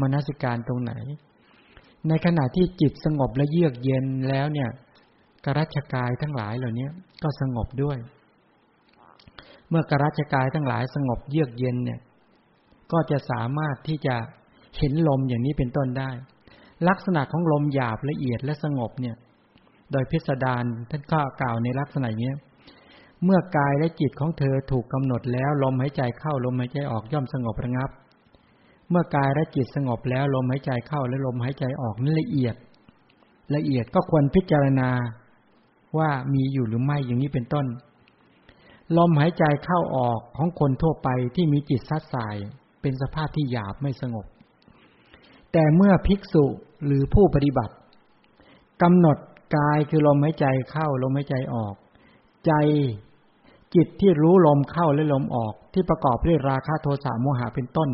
มนสิการตรงไหน ในขณะที่จิตสงบและเยือกเย็นแล้วเนี่ยกรัชกายทั้งหลายเหล่านี้ก็สงบด้วย เมื่อกรัชกายทั้งหลายสงบเยือกเย็นเนี่ย ก็จะสามารถที่จะเห็นลมอย่างนี้เป็นต้นได้ ลักษณะของลมหยาบละเอียดและสงบเนี่ย โดยพิสดารท่านก็กล่าวในลักษณะนี้เมื่อกายและจิตของเธอถูกกำหนดแล้วลมหายใจเข้าลมหายใจออกย่อมสงบระงับ เมื่อกายและจิตสงบแล้วลมหายใจเข้าและลมหายใจออกนั่นละเอียด ละเอียดก็ควรพิจารณาว่ามีอยู่หรือไม่อย่างนี้เป็นต้น ลมหายใจเข้าออกของคนทั่วไปที่มีจิตซัดสาย เป็นสภาพที่หยาบไม่สงบ แต่เมื่อภิกษุหรือผู้ปฏิบัติกำหนดกายคือลมหายใจเข้าลมหายใจออก ใจจิตที่รู้ลมเข้าและลมออก ที่ประกอบด้วยราคะโทสะโมหะเป็นต้น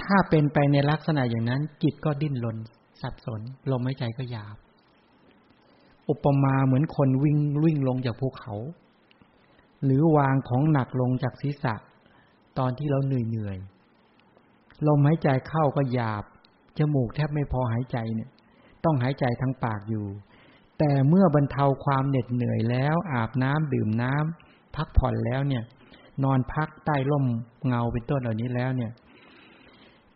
ถ้าเป็นไปในลักษณะอย่างนั้น จิตก็ดิ้นรนสับสน ลมหายใจก็หยาบ อุปมาเหมือนคนวิ่งวิ่งลงจากภูเขา หรือวางของหนักลงจากศีรษะ ตอนที่เราเหนื่อยเหนื่อยลมหายใจเข้าก็หยาบ จมูกแทบไม่พอหายใจเนี่ย ต้องหายใจทางปากอยู่ แต่เมื่อบรรเทาความเหน็ดเหนื่อยแล้ว อาบน้ำดื่มน้ำพักผ่อนแล้วเนี่ย นอนพักใต้ร่มเงาเป็นต้นเหล่านี้แล้วเนี่ย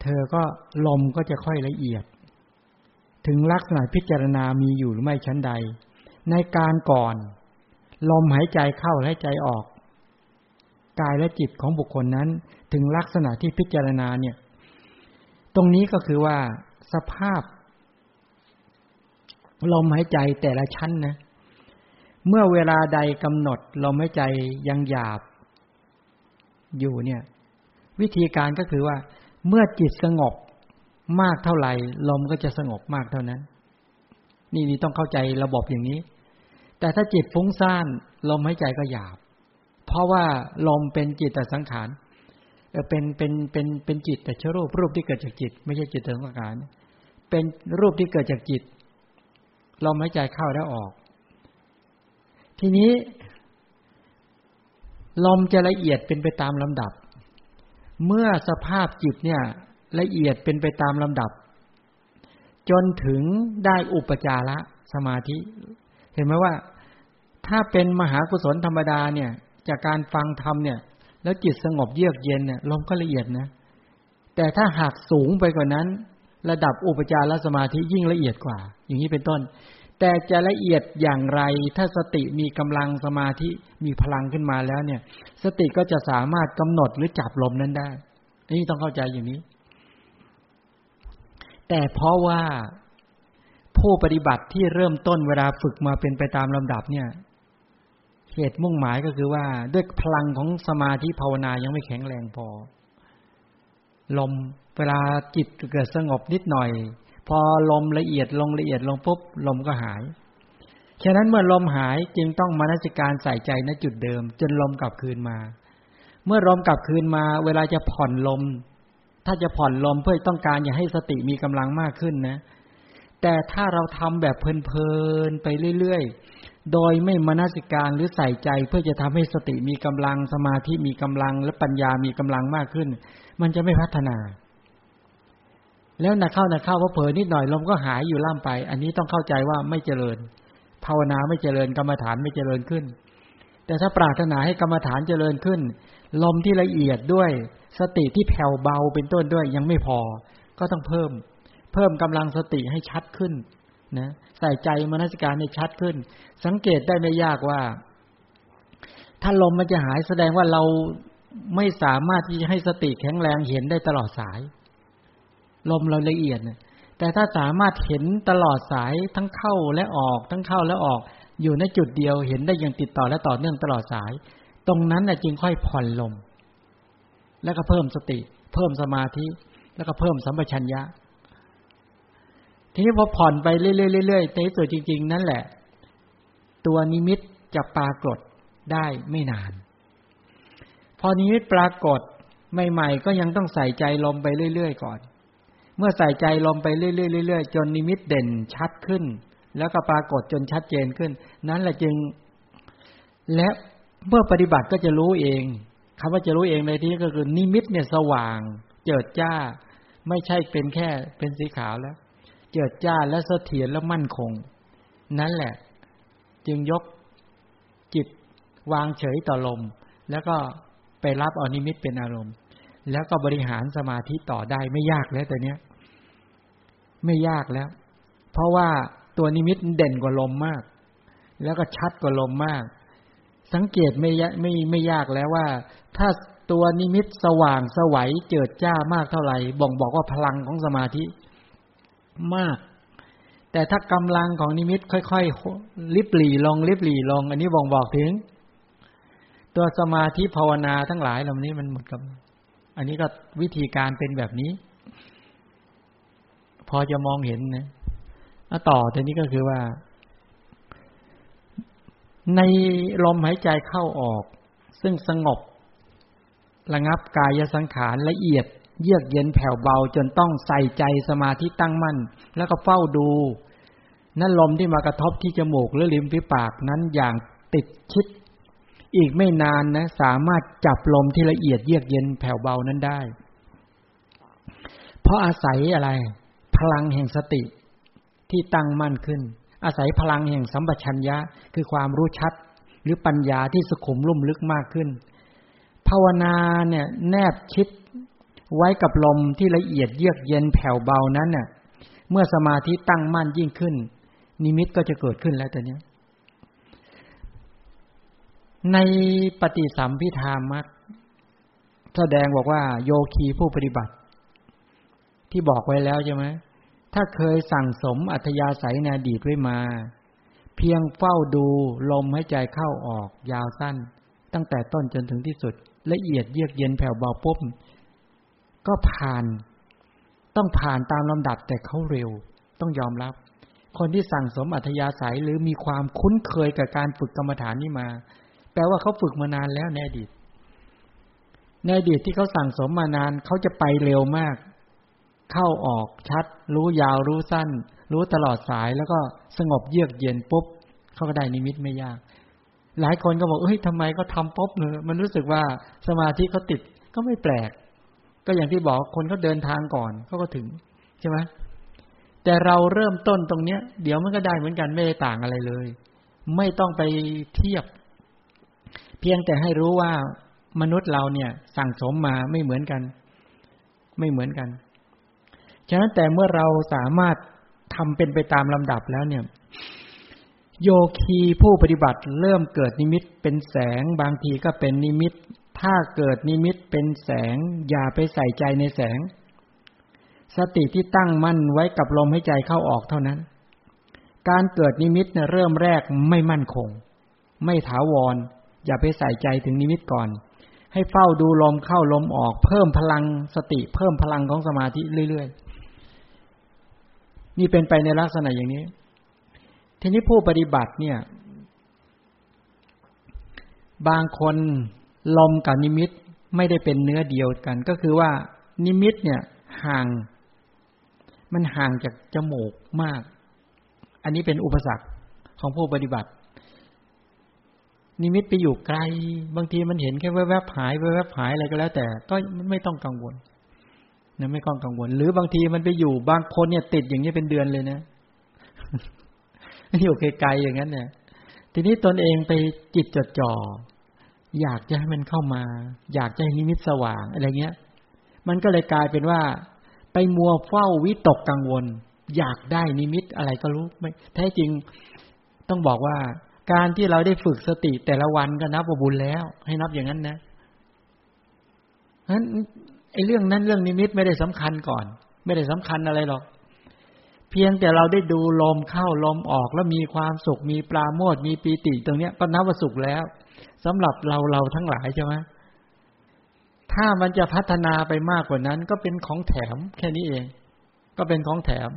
เธอก็ลมก็จะค่อยละเอียด ถึงลักษณะพิจารณามีอยู่หรือไม่ชั้นใด ในการก่อน ลมหายใจเข้าและใจออก กายและจิตของบุคคลนั้น ถึงลักษณะที่พิจารณาเนี่ย ตรงนี้ก็คือว่าสภาพลมหายใจแต่ละชั้นนะ เมื่อเวลาใดกำหนดลมหายใจยังหยาบ อยู่เนี่ย วิธีการก็คือว่า เมื่อจิตสงบมากเท่าไหร่ ลมก็จะสงบมากเท่านั้น นี่นี่ต้องเข้าใจระบบอย่างนี้ แต่ถ้าจิตฟุ้งซ่าน ลมหายใจก็หยาบ เพราะว่าลมเป็นจิตแต่สังขารเป็นเป็นเป็นเป็นจิตแต่เชรูปรูปที่เกิดจากจิต ไม่ใช่จิตแต่สังขารเป็นรูปที่เกิดจากจิตลมหายใจเข้าแล้วออก ทีนี้ ลมจะละเอียดเป็นไปตามลำดับ เมื่อสภาพจิตเนี่ย ละเอียดเป็นไปตามลำดับ จนถึงได้อุปจาระสมาธิ เห็นไหมว่า ถ้าเป็นมหากุศลธรรมดาเนี่ย จากการฟังธรรมเนี่ย แล้วจิตสงบเยือกเย็นเนี่ยลมก็ละเอียดนะ แต่ถ้าหากสูงไปกว่านั้น ระดับอุปจารสมาธิยิ่งละเอียดกว่า อย่างนี้เป็นต้น แต่จะละเอียดอย่างไร ถ้าสติมีกำลังสมาธิมีพลังขึ้นมาแล้วเนี่ย สติก็จะสามารถกำหนดหรือจับลมนั้นได้นี่ต้องเข้าใจอย่างนี้ แต่เพราะว่าผู้ปฏิบัติที่เริ่มต้นเวลาฝึกมาเป็นไปตามลำดับเนี่ย เหตุมุ่งหมายก็คือว่า ด้วยพลังของสมาธิภาวนายังไม่แข็งแรงพอ ลมเวลาจิตเกิดสงบนิดหน่อย พอลมละเอียดลงละเอียดลงปุ๊บลมก็หายฉะนั้นเมื่อลมหายจึงต้องมานัสการใส่ใจณจุดเดิม จนลมกลับคืนมา เมื่อลมกลับคืนมา เวลาจะผ่อนลม ถ้าจะผ่อนลมเพื่อต้องการอยากให้สติมีกำลังมากขึ้นนะ แต่ถ้าเราทำแบบเพลินๆไปเรื่อยๆ โดยไม่มนสิการหรือใส่ใจเพื่อจะทำให้สติมีกำลังสมาธิมีกำลังและปัญญามีกำลังมากขึ้น มันจะไม่พัฒนา แล้วนักเข้านักเข้าพอเผลอนิดหน่อยลมก็หายอยู่ล่ำไป อันนี้ต้องเข้าใจว่าไม่เจริญ ภาวนาไม่เจริญกรรมฐานไม่เจริญขึ้น แต่ถ้าปรารถนาให้กรรมฐานเจริญขึ้น ลมที่ละเอียดด้วย สติที่แผ่วเบาเป็นต้นด้วยยังไม่พอ ก็ต้องเพิ่ม เพิ่มกำลังสติให้ชัดขึ้นนะ ใส่ใจมนสิการให้ชัดขึ้น สังเกตได้ไม่ยากว่า ถ้าลมมันจะหายแสดงว่าเราไม่สามารถที่จะให้สติแข็งแรงเห็นได้ตลอดสาย ลมเราละเอียดนะแต่ถ้าสามารถเห็นตลอดสายทั้งเข้าและออก ทั้งเข้าและออก อยู่ในจุดเดียวเห็นได้อย่างติดต่อและต่อเนื่องตลอดสาย ตรงนั้นนะจึงค่อยผ่อนลม แล้วก็เพิ่มสติ เพิ่มสมาธิ แล้วก็เพิ่มสัมปชัญญะ ทีนี้พอผ่อนไปเรื่อยๆในตัวจริง ๆ นั่นแหละ ตัวนิมิตจะปรากฏได้ไม่นาน พอนิมิตปรากฏใหม่ๆก็ยังต้องใส่ใจลมไปเรื่อยๆก่อน เมื่อใส่ใจลมไปเรื่อยๆๆจนนิมิตเด่นชัดขึ้น แล้วก็ปรากฏจนชัดเจนขึ้น นั้นแหละจึง และเมื่อปฏิบัติก็จะรู้เองคำว่าจะรู้เองในที่นี้ก็คือนิมิตเนี่ยสว่าง เจิดจ้า ไม่ใช่เป็นแค่เป็นสีขาวแล้ว เจิดจ้าและเสถียรและมั่นคง นั่นแหละ จึงยกจิตวางเฉยต่อลม แล้วก็ไปรับเอานิมิตเป็นอารมณ์ แล้วก็บริหารสมาธิต่อได้ไม่ยากแล้วแต่เนี้ย ไม่ยากแล้ว เพราะว่าตัวนิมิตเด่นกว่าลมมาก แล้วก็ชัดกว่าลมมาก สังเกตไม่ไม่ไม่ยากแล้วว่า ถ้าตัวนิมิตสว่างสวัยเจิดจ้ามากเท่าไหร่บ่งบอกว่าพลังของสมาธิ มาก แต่ถ้ากำลังของนิมิตค่อยๆลิบหลีลงลิบหลีลง อันนี้บ่งบอกถึง ตัวสมาธิภาวนาทั้งหลายเหล่านี้มันหมดกับ อันนี้ก็วิธีการเป็นแบบนี้ พอจะมองเห็นนะต่อทีนี้ก็คือว่า ในลมหายใจเข้าออก ซึ่งสงบระงับกายสังขารละเอียด เยือกเย็นแผ่วเบาจนต้องใส่ใจสมาธิตั้งมั่น แล้วก็เฝ้าดู นั่นลมที่มากระทบที่จมูกหรือริมฝีปากนั้นอย่างติดชิด อีกไม่นานนะ สามารถจับลมที่ละเอียดเยือกเย็นแผ่วเบานั้นได้ เพราะอาศัยอะไร พลังแห่งสติที่ตั้งมั่นขึ้น อาศัยพลังแห่งสัมปชัญญะคือความรู้ชัด หรือปัญญาที่สุขุมลุ่มลึกมากขึ้น ภาวนาเนี่ยแนบชิด ไว้กับลมที่ละเอียดเยือกเย็นแผ่วเบานั้นเน่ะ เมื่อสมาธิตั้งมั่นยิ่งขึ้น นิมิตก็จะเกิดขึ้นแล้วแตอนนี้ ในปฏิสัมพิธามักแสดงบอกว่า โยคีผู้ปฏิบัติ ที่บอกไว้แล้วใช่ไหมถ้าเคยสั่งสมอัธยาศัยในอดีตไว้มา เพียงเฝ้าดูลมหายใจเข้าออกยาวสั้น ตั้งแต่ต้นจนถึงที่สุด ละเอียดเยือกเย็นแผ่วเบาปุ๊บ ก็ผ่าน ต้องผ่านตามลำดับแต่เขาเร็ว ต้องยอมรับ คนที่สั่งสมอัธยาศัยหรือมีความคุ้นเคยกับการฝึกกรรมฐานนี้มา แปลว่าเขาฝึกมานานแล้วในอดีตในอดีตที่เขาสั่งสมมานานเขาจะไปเร็วมาก เข้าออกชัด รู้ยาวรู้สั้น รู้ตลอดสายแล้วก็สงบเยือกเย็นปุ๊บเขาก็ได้นิมิตไม่ยาก หลายคนก็บอกเฮ้ยทำไมก็ทำปุ๊บเนอมันรู้สึกว่าสมาธิเขาติดก็ไม่แปลก ก็อย่างที่บอกคนเขาเดินทางก่อนเขาก็ถึงใช่ไหมแต่เราเริ่มต้นตรงเนี้ย เดี๋ยวมันก็ได้เหมือนกันไม่ได้ต่างอะไรเลย ไม่ต้องไปเทียบ เพียงแต่ให้รู้ว่ามนุษย์เราเนี่ย สั่งสมมาไม่เหมือนกัน ไม่เหมือนกัน ฉะนั้นแต่เมื่อเราสามารถทำเป็นไปตามลำดับแล้วเนี่ย โยคือผู้ปฏิบัติเริ่มเกิดนิมิตเป็นแสง บางทีก็เป็นนิมิต ถ้าเกิดนิมิตเป็นแสง อย่าไปใส่ใจในแสง สติที่ตั้งมั่นไว้กับลมหายใจเข้าออกเท่านั้น การเกิดนิมิตเนี่ยเริ่มแรกไม่มั่นคง ไม่ถาวร อย่าไปใส่ใจถึงนิมิตก่อน ให้เฝ้าดูลมเข้าลมออก เพิ่มพลังสติ เพิ่มพลังของสมาธิเรื่อยๆ นี่เป็นไปในลักษณะอย่างนี้ ทีนี้ผู้ปฏิบัติเนี่ย บางคน ลมกับนิมิตไม่ได้เป็นเนื้อเดียวกัน ก็คือว่านิมิตเนี่ยห่าง มันห่างจากจมูกมาก อันนี้เป็นอุปสรรคของผู้ปฏิบัติ นิมิตไปอยู่ไกล บางทีมันเห็นแค่แวบๆหายแวบๆหายอะไรก็แล้ว แต่ก็ไม่ต้องกังวลนะไม่ต้องกังวล หรือบางทีมันไปอยู่บางคนเนี่ยติดอย่างนี้เป็นเดือนเลยนะอยู่ไกลๆอย่างนั้นเนี่ย ทีนี้ตนเองไปจิตจดจ่อ อยากจะให้มันเข้ามา อยากจะให้นิมิตสว่างอะไรเงี้ย มันก็เลยกลายเป็นว่า ไปมัวเฝ้าวิตกกังวล อยากได้นิมิตอะไรก็รู้ไม่แท้จริงต้องบอกว่า การที่เราได้ฝึกสติแต่ละวันก็นับว่าบุญแล้ว ให้นับอย่างนั้นนะนั้นไอ้เรื่องนั้นเรื่องนิมิตไม่ได้สำคัญก่อน ไม่ได้สำคัญอะไรหรอกเพียงแต่เราได้ดูลมเข้าลมออกแล้วมีความสุขมีปลาโมดมีปีติตรงเนี้ยก็นับว่าสุขแล้ว สำหรับเราเราทั้งหลายใช่ไหมถ้ามันจะพัฒนาไปมากกว่านั้น ก็เป็นของแถมแค่นี้เอง ก็เป็นของแถม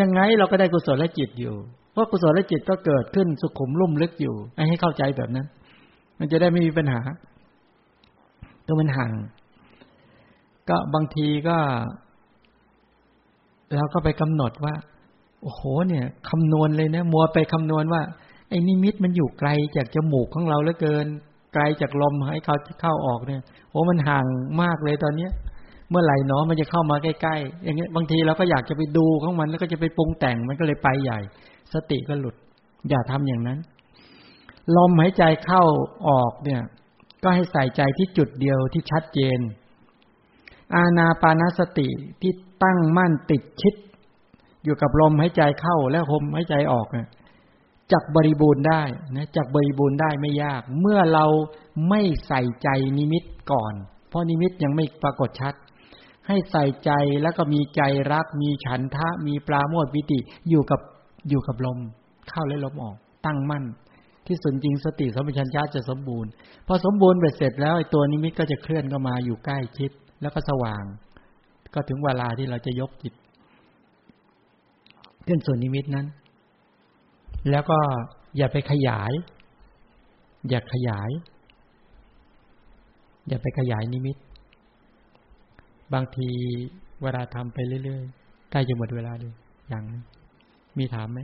ยังไงเราก็ได้กุศลจิตอยู่ เพราะกุศลจิตก็เกิดขึ้นสุขุมลุ่มลึกอยู่ ให้เข้าใจแบบนั้น มันจะได้ไม่มีปัญหาตัวมันห่าง ก็บางทีก็เราก็ไปกำหนดว่า โอ้โห เนี่ยคำนวณเลยนะ มัวไปคำนวณว่า ไอ้นิมิตมันอยู่ไกลจากจมูกของเราเหลือเกิน ไกลจากลมให้เขาเข้าออกเนี่ยโอ้มันห่างมากเลยตอนเนี้ย เมื่อไหร่เนาะมันจะเข้ามาใกล้ๆอย่างเงี้ยบางทีเราก็อยากจะไปดูของมันแล้วก็จะไปปรุงแต่งมันก็เลยไปใหญ่ สติก็หลุด อย่าทำอย่างนั้น ลมหายใจเข้าออกเนี่ย ก็ให้ใส่ใจที่จุดเดียวที่ชัดเจน อาณาปานสติที่ตั้งมั่นติดชิด อยู่กับลมหายใจเข้าและลมหายใจออกเนี่ย จักบริบูรณ์ได้นะจักบริบูรณ์ได้ไม่ยาก เมื่อเราไม่ใส่ใจนิมิตก่อน เพราะนิมิตยังไม่ปรากฏชัด ให้ใส่ใจแล้วก็มีใจรัก มีฉันทะ มีปลาโมดวิติอยู่กับอยู่กับลม เข้าและลมออก ตั้งมั่น ที่สุดจริงสติสมัชัญญาจะสมบูรณ์ พอสมบูรณ์เบ็ดเสร็จแล้วไอ้ตัวนิมิตก็จะเคลื่อนเข้ามาอยู่ใกล้ชิด แล้วก็สว่าง ก็ถึงเวลาที่เราจะยกจิตขึ้นส่วนนิมิตนั้น แล้วก็อย่าไปขยาย อย่าขยาย อย่าไปขยายนิมิต บางทีเวลาทำไปเรื่อยๆใกล้จะหมดเวลาเลยอย่างมีถามไหม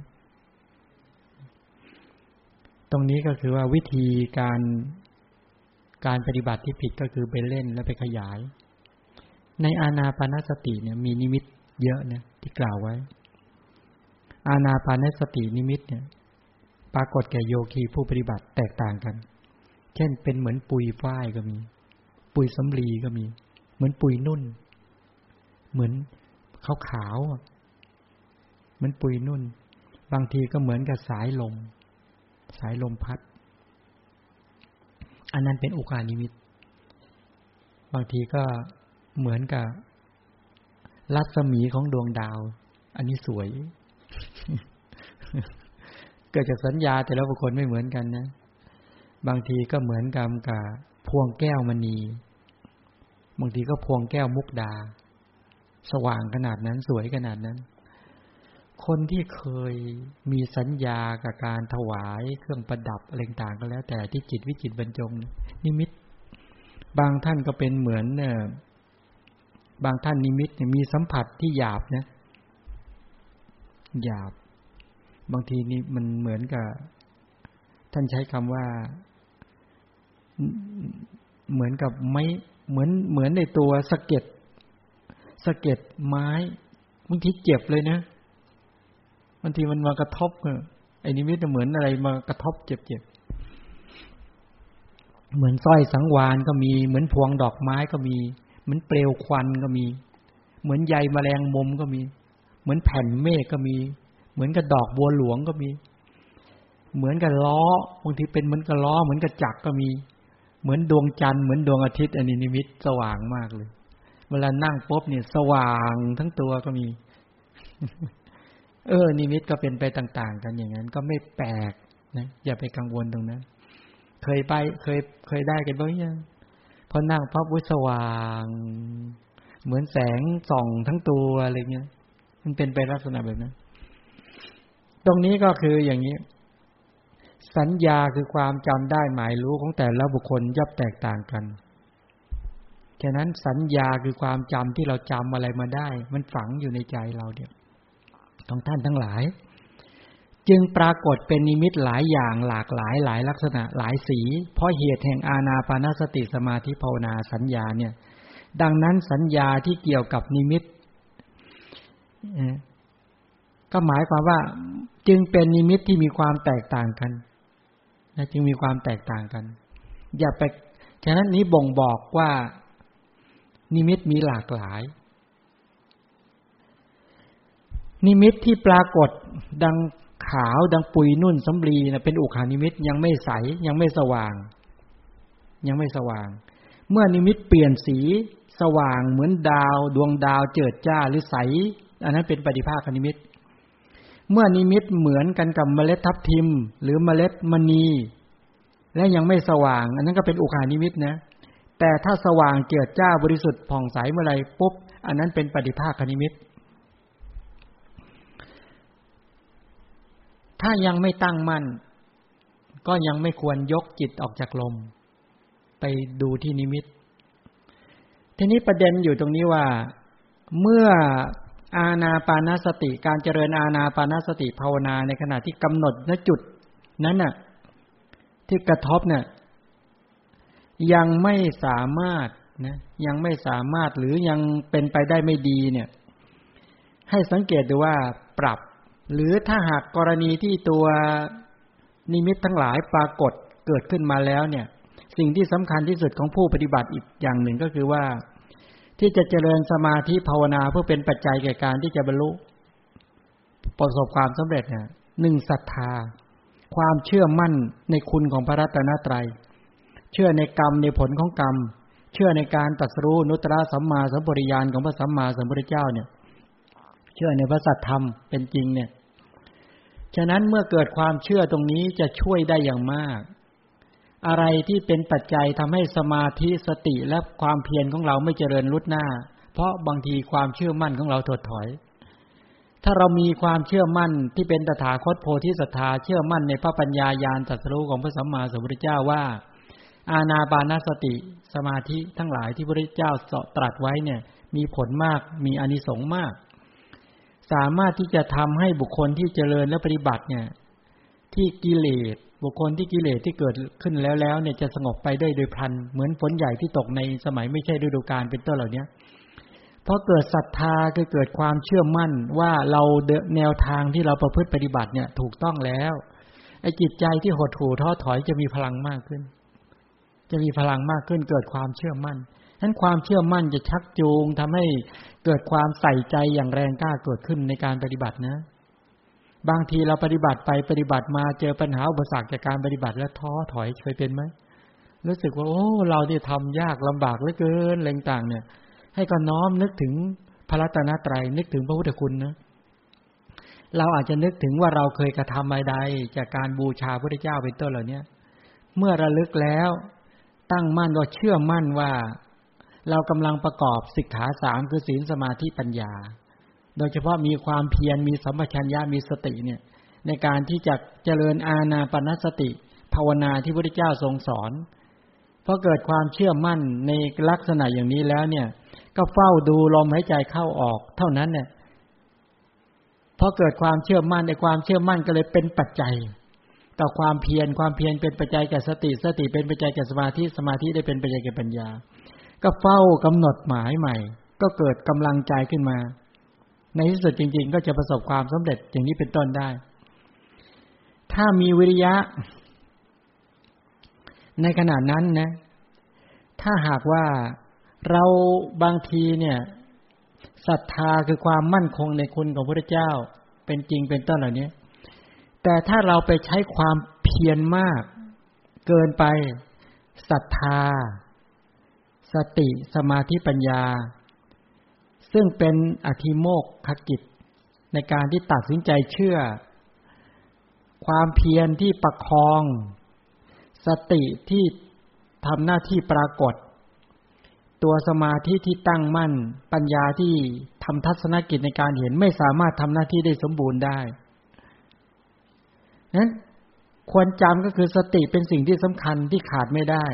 ตรงนี้ก็คือว่าวิธีการการปฏิบัติที่ผิดก็คือไปเล่นแล้วไปขยาย ในอาณาปานสติเนี่ยมีนิมิตเยอะเนี่ยที่กล่าวไว้ อาณาปานสตินิมิตเนี่ย ปรากฏแก่โยคีผู้ปฏิบัติแตกต่างกัน เช่นเป็นเหมือนปุยฝ้ายก็มี ปุยสำลีก็มี เหมือนปุยนุ่น เหมือนขาวขาวเหมือนปุยนุ่น บางทีก็เหมือนกับสายลม สายลมพัด อันนั้นเป็นโอกานิมิต บางทีก็เหมือนกับรัศมีของดวงดาว อันนี้สวย เกิดจากสัญญาแต่ละบุคคลไม่เหมือนกันนะ บางทีก็เหมือนกับกับพวงแก้วมณีบางทีก็พวงแก้วมุกดา สว่างขนาดนั้นสวยขนาดนั้น คนที่เคยมีสัญญากับการถวายเครื่องประดับอะไรต่างก็แล้ว แต่ที่จิตวิจิตบรรจง นิมิต บางท่านก็เป็นเหมือนเนี่ยบางท่านนิมิตมีสัมผัสที่หยาบนะหยาบ บางทีนี่มันเหมือนกับ ท่านใช้คำว่า เหมือนกับไม้เหมือนเหมือนในตัวสะเก็ดสะเก็ดไม้บางทีเจ็บเลยนะบางทีมันมากระทบไอ้นิมิตเหมือนอะไรมากระทบเจ็บเจ็บเหมือนสร้อยสังวานก็มี เหมือนพวงดอกไม้ก็มี เหมือนเปลวควันก็มี เหมือนใยแมลงมุมก็มี เหมือนแผ่นเมฆก็มี เหมือนกับดอกบัวหลวงก็มี เหมือนกับล้อบางทีเป็นเหมือนกับล้อ เหมือนกับจักรก็มี เหมือนดวงจันทร์เหมือนดวงอาทิตย์อันนี้นิมิตสว่างมากเลย เวลานั่งปุ๊บเนี่ย สว่างทั้งตัวก็มี เออ นิมิตก็เป็นไปต่าง ๆ กันอย่างนั้น ก็ไม่แปลกนะอย่าไปกังวลตรงนั้น เคยไปเคยเคยได้กันบ้างยังพอนั่งพับวิสว่าง เหมือนแสงส่องทั้งตัวอะไรเงี้ยมันเป็นไปลักษณะแบบนั้น ตรงนี้ก็คืออย่างนี้ สัญญาคือความจำได้หมายรู้ของแต่ละบุคคลย่อมแตกต่างกันฉะนั้นสัญญาคือความจำที่เราจำอะไรมาได้ มันฝังอยู่ในใจเราเดียวของท่านทั้งหลาย จึงปรากฏเป็นนิมิตหลายอย่างหลากหลายหลายลักษณะหลายสี เพราะเหตุแห่งอาณาปานสติสมาธิภาวนาสัญญาเนี่ย ดังนั้นสัญญาที่เกี่ยวกับนิมิตก็หมายความว่า จึงเป็นนิมิตที่มีความแตกต่างกันนะจึงมีความแตกต่างกัน อย่าไปฉะนั้นนี้บ่งบอกว่า นิมิตมีหลากหลาย นิมิตที่ปรากฏดังขาวดังปุยนุ่นสำลีนะเป็นอุคคหนิมิตยังไม่ใสยังไม่สว่าง ยังไม่สว่าง เมื่อนิมิตเปลี่ยนสีสว่างเหมือนดาว ดวงดาวเจิดจ้าหรือใส อันนั้นเป็นปฏิภาคนิมิต เมื่อนิมิตเหมือนกันกับเมล็ดทับทิม หรือเมล็ดมณี และยังไม่สว่าง อันนั้นก็เป็นอุคคหนิมิตนะ แต่ถ้าสว่างเจิดจ้าบริสุทธิ์ผ่องใสเมื่อไรปุ๊บ อันนั้นเป็นปฏิภาคนิมิต ถ้ายังไม่ตั้งมั่น ก็ยังไม่ควรยกจิตออกจากลม ไปดูที่นิมิต ทีนี้ประเด็นอยู่ตรงนี้ว่าเมื่อ อาณาปานาสติการเจริญอาณาปานาสติภาวนาในขณะที่กำหนดณจุด นั้นน่ะ ที่กระทบเนี่ยยังไม่สามารถนะยังไม่สามารถหรือยังเป็นไปได้ไม่ดีเนี่ย ให้สังเกตดูว่าปรับ หรือถ้าหากกรณีที่ตัวนิมิตทั้งหลายปรากฏเกิดขึ้นมาแล้วเนี่ย สิ่งที่สำคัญที่สุดของผู้ปฏิบัติอีกอย่างหนึ่งก็คือว่า ที่จะเจริญสมาธิภาวนาเพื่อเป็นปัจจัยแก่การที่จะบรรลุประสบความสำเร็จเนี่ยหนึ่งศรัทธา ความเชื่อมั่นในคุณของพระรัตนตรัย เชื่อในกรรมในผลของกรรม เชื่อในการตัดสู้นุตตะสัมมาสัมปริยานของพระสัมมาสัมพุทธเจ้าเนี่ย เชื่อในพระสัตธรรมเป็นจริงเนี่ย ฉะนั้นเมื่อเกิดความเชื่อตรงนี้จะช่วยได้อย่างมาก อะไรที่เป็นปัจจัยทำให้สมาธิสติและความเพียรของเราไม่เจริญรุดหน้า เพราะบางทีความเชื่อมั่นของเราถดถอย ถ้าเรามีความเชื่อมั่นที่เป็นตถาคตโพธิสัตธาเชื่อมั่นในพระปัญญายาณตัสรู้ของพระสัมมาสัมพุทธเจ้าว่า อาณาบานสติ สมาธิทั้งหลายที่พระพุทธเจ้าตรัสไว้เนี่ย มีผลมากมีอนิสงส์มาก สามารถที่จะทำให้บุคคลที่เจริญและปฏิบัติเนี่ย ที่กิเลส บุคคลที่กิเลสที่เกิดขึ้นแล้วแล้วเนี่ยจะสงบไปได้โดยพลัน เหมือนฝนใหญ่ที่ตกในสมัยไม่ใช่ฤดูกาลเป็นต้นเหล่านี้เพราะเกิดศรัทธาคือเกิดความเชื่อมั่นว่าเราแนวทางที่เราประพฤติปฏิบัติเนี่ยถูกต้องแล้วไอ้จิตใจที่หดหู่ท้อถอยจะมีพลังมากขึ้น จะมีพลังมากขึ้นเกิดความเชื่อมั่นนั้นความเชื่อมั่นจะชักจูงทำให้เกิดความใส่ใจอย่างแรงกล้าเกิดขึ้นในการปฏิบัตินะ บางทีเราปฏิบัติไปปฏิบัติมาเจอปัญหาอุปสรรคจากการปฏิบัติแล้วท้อถอยเคยเป็นไหมรู้สึกว่าโอ้เราเนี่ยทำยากลำบากเหลือเกินอะไรต่างเนี่ย ให้ก็น้อมนึกถึงพระรัตนตรัยนึกถึงพระพุทธคุณนะเราอาจจะนึกถึงว่าเราเคยกระทำอะไรจากการบูชาพระเจ้าเป็นต้นเหล่านี้เมื่อระลึกแล้ว ตั้งมั่นว่าเชื่อมั่นว่า เรากำลังประกอบสิกขาสามคือศีลสมาธิปัญญา โดยเฉพาะมีความเพียรมีสัมปชัญญะมีสติเนี่ยในการที่จะเจริญอาณาปณสติ ภาวนาที่พระพุทธเจ้าทรงสอนพอเกิดความเชื่อมั่นในลักษณะอย่างนี้แล้วเนี่ย ก็เฝ้าดูลมหายใจเข้าออก เท่านั้นเนี่ยพอเกิดความเชื่อมั่นในความเชื่อมั่นก็เลยเป็นปัจจัยต่อความเพียรความเพียรเป็นปัจจัยแก่สติสติเป็นปัจจัยแก่สมาธิสมาธิได้เป็นปัจจัยแก่ปัญญา ก็เฝ้ากำหนดหมายใหม่ ก็เกิดกำลังใจขึ้นมา ในที่สุดจริง ๆ ก็จะประสบความสำเร็จอย่างนี้เป็นต้นได้ ถ้ามีวิริยะ ในขณะนั้นนะ ถ้าหากว่าเราบางทีเนี่ยศรัทธาคือความมั่นคงในคุณของพระเจ้า เป็นจริงเป็นต้นเหล่านี้แต่ถ้าเราไปใช้ความเพียรมากเกินไปศรัทธา สติสมาธิปัญญา ซึ่งเป็นอธิโมกขกิจ ในการที่ตัดสินใจเชื่อ ความเพียรที่ประคอง สติที่ทำหน้าที่ปรากฏ ตัวสมาธิที่ตั้งมั่น ปัญญาที่ทำทัศนกิจในการเห็นไม่สามารถทำหน้าที่ได้สมบูรณ์ได้นั้นควรจำก็คือสติเป็นสิ่งที่สำคัญที่ขาดไม่ได้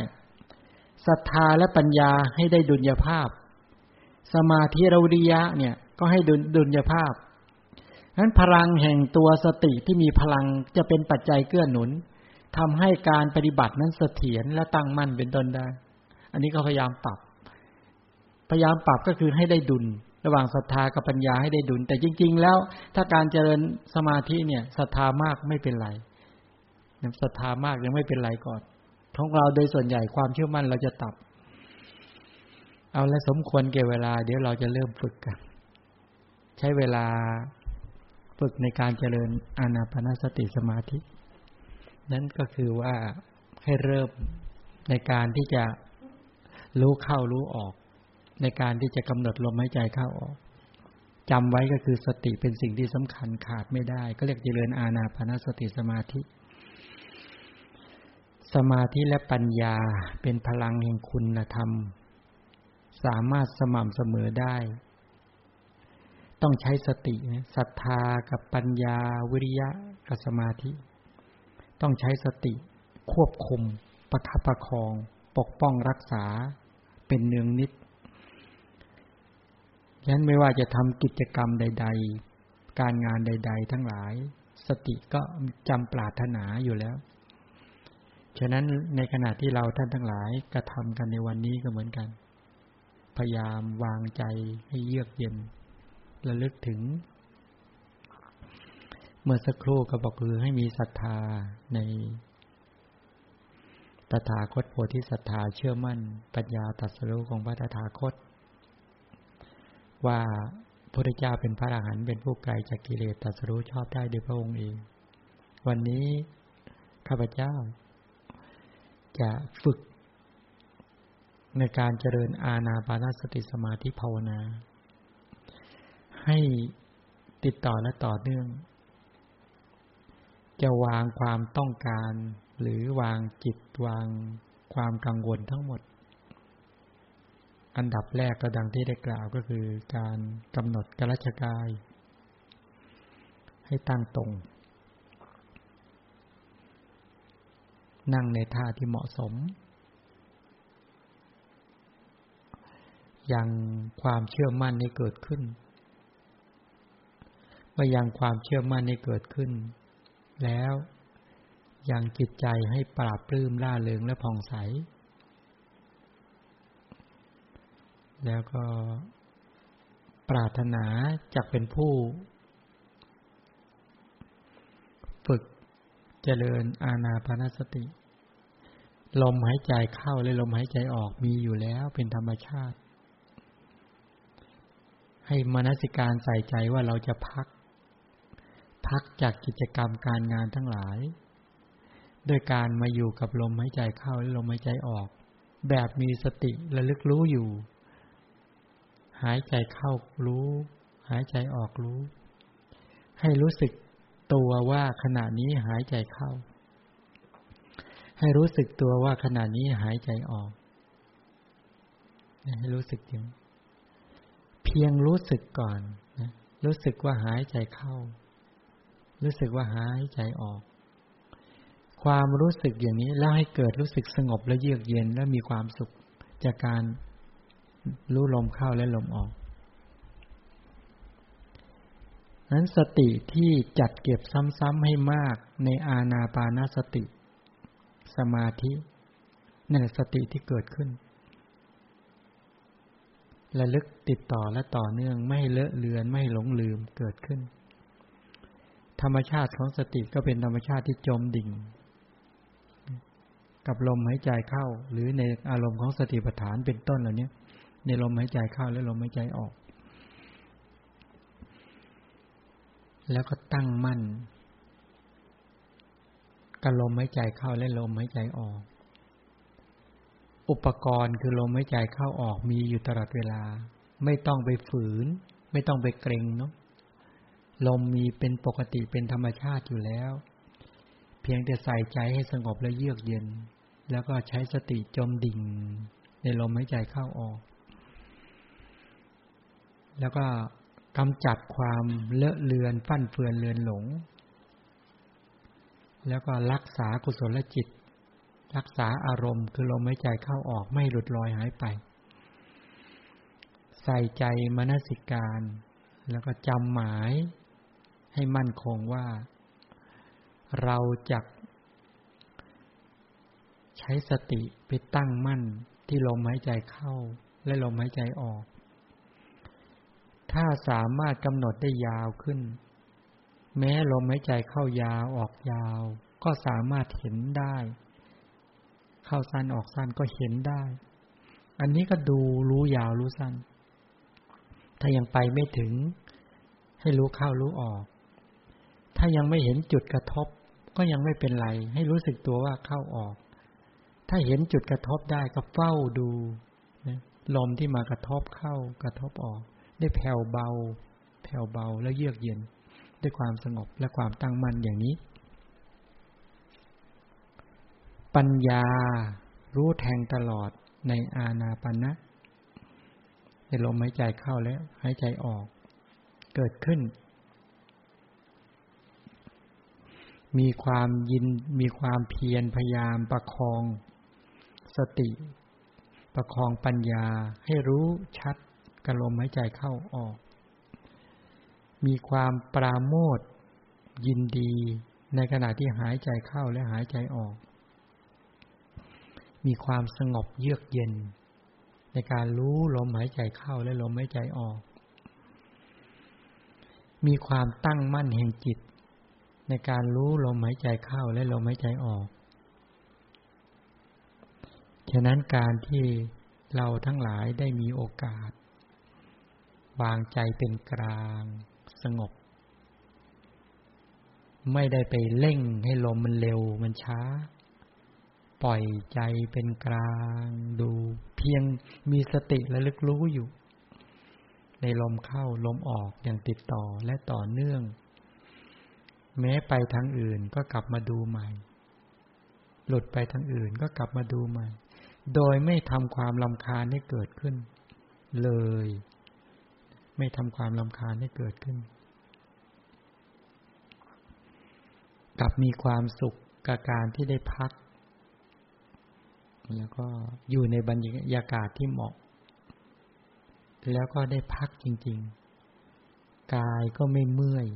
ศรัทธาและปัญญาให้ได้ดุลยภาพ สมาธิราริยะเนี่ย ก็ให้ดุลดุลยภาพนั้นพลังแห่งตัวสติที่มีพลังจะเป็นปัจจัยเกื้อหนุนทำให้การปฏิบัตินั้นเสถียรและตั้งมั่นเป็นต้นได้ อันนี้ก็พยายามปรับ พยายามปรับก็คือให้ได้ดุล ระหว่างศรัทธากับปัญญาให้ได้ดุล แต่จริง ๆ แล้ว ถ้าการเจริญสมาธิเนี่ยศรัทธามากไม่เป็นไรศรัทธามากยังไม่เป็นไรก่อนของเราโดยส่วนใหญ่ความเชื่อมั่นเราจะตับ เอาและสมควรเก็บเวลา เดี๋ยวเราจะเริ่มฝึกกัน ใช้เวลาฝึกในการเจริญอานาปนาสติสมาธิ นั่นก็คือว่าให้เริ่มในการที่จะรู้เข้ารู้ออก ในการที่จะกำหนดลมหายใจเข้าออกจำไว้ก็คือสติเป็นสิ่งที่สำคัญขาดไม่ได้ ก็เรียกเจริญอาณาปณสติสมาธิ สมาธิและปัญญาเป็นพลังแห่งคุณธรรม สามารถสม่ำเสมอได้ ต้องใช้สติศรัทธากับปัญญาวิริยะกับสมาธิ ต้องใช้สติควบคุม ประคับประคอง ปกป้องรักษาเป็นเนืองนิดฉะนั้นไม่ว่าจะทำกิจกรรมใด ๆ การงานใด ๆ ทั้งหลาย สติก็จำปรารถนาอยู่แล้ว ฉะนั้นในขณะที่เราท่านทั้งหลายกระทำกันในวันนี้ก็เหมือนกัน พยายามวางใจให้เยือกเย็นระลึกถึง เมื่อสักครู่ก็บอกคือให้มีศรัทธาในตถาคตโพธิศรัทธาเชื่อมั่น ปัญญาตรัสรู้ของพระตถาคต ว่าพระเจ้าเป็นพระอรหันต์เป็นผู้ไกลจากกิเลสตรัสรู้ชอบได้ด้วยพระองค์เอง วันนี้ข้าพเจ้า จะฝึก ในการเจริญอาณาปานสติสมาธิภาวนา ให้ติดต่อและต่อเนื่อง จะวางความต้องการ หรือวางจิตวางความกังวลทั้งหมด อันดับแรกก็ดังที่ได้กล่าวก็คือการกำหนดกรัชกาย ให้ตั้งตรง นั่งในท่าที่เหมาะสม ยังความเชื่อมั่นนี้เกิดขึ้น เมื่อยังความเชื่อมั่นนี้เกิดขึ้น แล้วยังจิตใจให้ปราบปลื้มล่าเริงและผ่องใส แล้วก็ปรารถนาจะเป็นผู้ ฝึกเจริญอาณาปณสติ ลมหายใจเข้าและลมหายใจออกมีอยู่แล้วเป็นธรรมชาติ ให้มนสิการใส่ใจว่าเราจะพัก พักจากกิจกรรมการงานทั้งหลาย ด้วยการมาอยู่กับลมหายใจเข้าและลมหายใจออก แบบมีสติระลึกรู้อยู่ หายใจเข้ารู้ หายใจออกรู้ ให้รู้สึกตัวว่าขณะนี้หายใจเข้า ให้รู้สึกตัวว่าขณะนี้หายใจออก ให้รู้สึกอย่าง พียงรู้สึกก่อนนะรู้สึกว่าหายใจเข้า รู้สึกว่าหายใจออก ความรู้สึกอย่างนี้แล้วให้เกิดรู้สึกสงบและเยือกเย็นและมีความสุขจากการรู้ลมเข้าและลมออกนั้นสติที่จัดเก็บซ้ำๆให้มากในอาณาปานาสติ สมาธินั่นสติที่เกิดขึ้น ระลึกติดต่อและต่อเนื่องไม่เลอะเลือนไม่หลงลืมเกิดขึ้น ธรรมชาติของสติก็เป็นธรรมชาติที่จมดิ่ง กับลมหายใจเข้า หรือในอารมณ์ของสติปัฏฐานเป็นต้นเหล่านี้ในลมหายใจเข้าและลมหายใจออก แล้วก็ตั้งมั่นกับลมหายใจเข้าและลมหายใจออก อุปกรณ์คือลมหายใจเข้าออกมีอยู่ตลอดเวลา ไม่ต้องไปฝืน ไม่ต้องไปเกรงเนาะลมมีเป็นปกติเป็นธรรมชาติอยู่แล้ว เพียงแต่ใส่ใจให้สงบและเยือกเย็น แล้วก็ใช้สติจมดิ่ง ในลมหายใจเข้าออก แล้วก็กำจัดความเลอะเลือนฟั่นเฟือนเลือนหลง แล้วก็รักษากุศลจิต รักษาอารมณ์คือลมหายใจเข้าออกไม่หลุดลอยหายไป ใส่ใจมนสิการ แล้วก็จำหมายให้มั่นคงว่า เราจะใช้สติไปตั้งมั่นที่ลมหายใจเข้าและลมหายใจออก ถ้าสามารถกำหนดได้ยาวขึ้น แม้ลมหายใจเข้ายาวออกยาว ก็สามารถเห็นได้ เข้าสั้นออกสั้นก็เห็นได้ อันนี้ก็ดูรู้ยาวรู้สั้น ถ้ายังไปไม่ถึง ให้รู้เข้ารู้ออก ถ้ายังไม่เห็นจุดกระทบ ก็ยังไม่เป็นไร ให้รู้สึกตัวว่าเข้าออก ถ้าเห็นจุดกระทบได้ก็เฝ้าดูลมที่มากระทบเข้ากระทบออก ได้แผ่วเบา แผ่วเบาแล้วเยือกเย็น ด้วยความสงบและความตั้งมั่นอย่างนี้ ปัญญารู้แทงตลอดในอาณาปณะในลมหายใจเข้าแล้วหายใจออก เกิดขึ้น มีความยินมีความเพียรพยายามประคอง สติ ประคองปัญญาให้รู้ชัดกับลมหายใจเข้าออก มีความปราโมทยินดีในขณะที่หายใจเข้าและหายใจออก มีความสงบเยือกเย็น ในการรู้ลมหายใจเข้าและลมหายใจออก มีความตั้งมั่นแห่งจิต ในการรู้ลมหายใจเข้าและลมหายใจออก ฉะนั้นการที่เราทั้งหลายได้มีโอกาส วางใจเป็นกลาง สงบ ไม่ได้ไปเร่งให้ลมมันเร็วมันช้า ปล่อยใจเป็นกลางดู เพียงมีสติและลึกรู้อยู่ ในลมเข้าลมออกอย่างติดต่อและต่อเนื่อง แม้ไปทางอื่นก็กลับมาดูใหม่ หลุดไปทางอื่นก็กลับมาดูใหม่ โดยไม่ทำความลำคาญให้เกิดขึ้น เลย ไม่ทำความลำคาญให้เกิดขึ้นกลับมีความสุขกับการที่ได้พัก แล้วก็อยู่ในบรรยากาศที่เหมาะ แล้วก็ได้พักจริง ๆ กายก็ไม่เมื่อย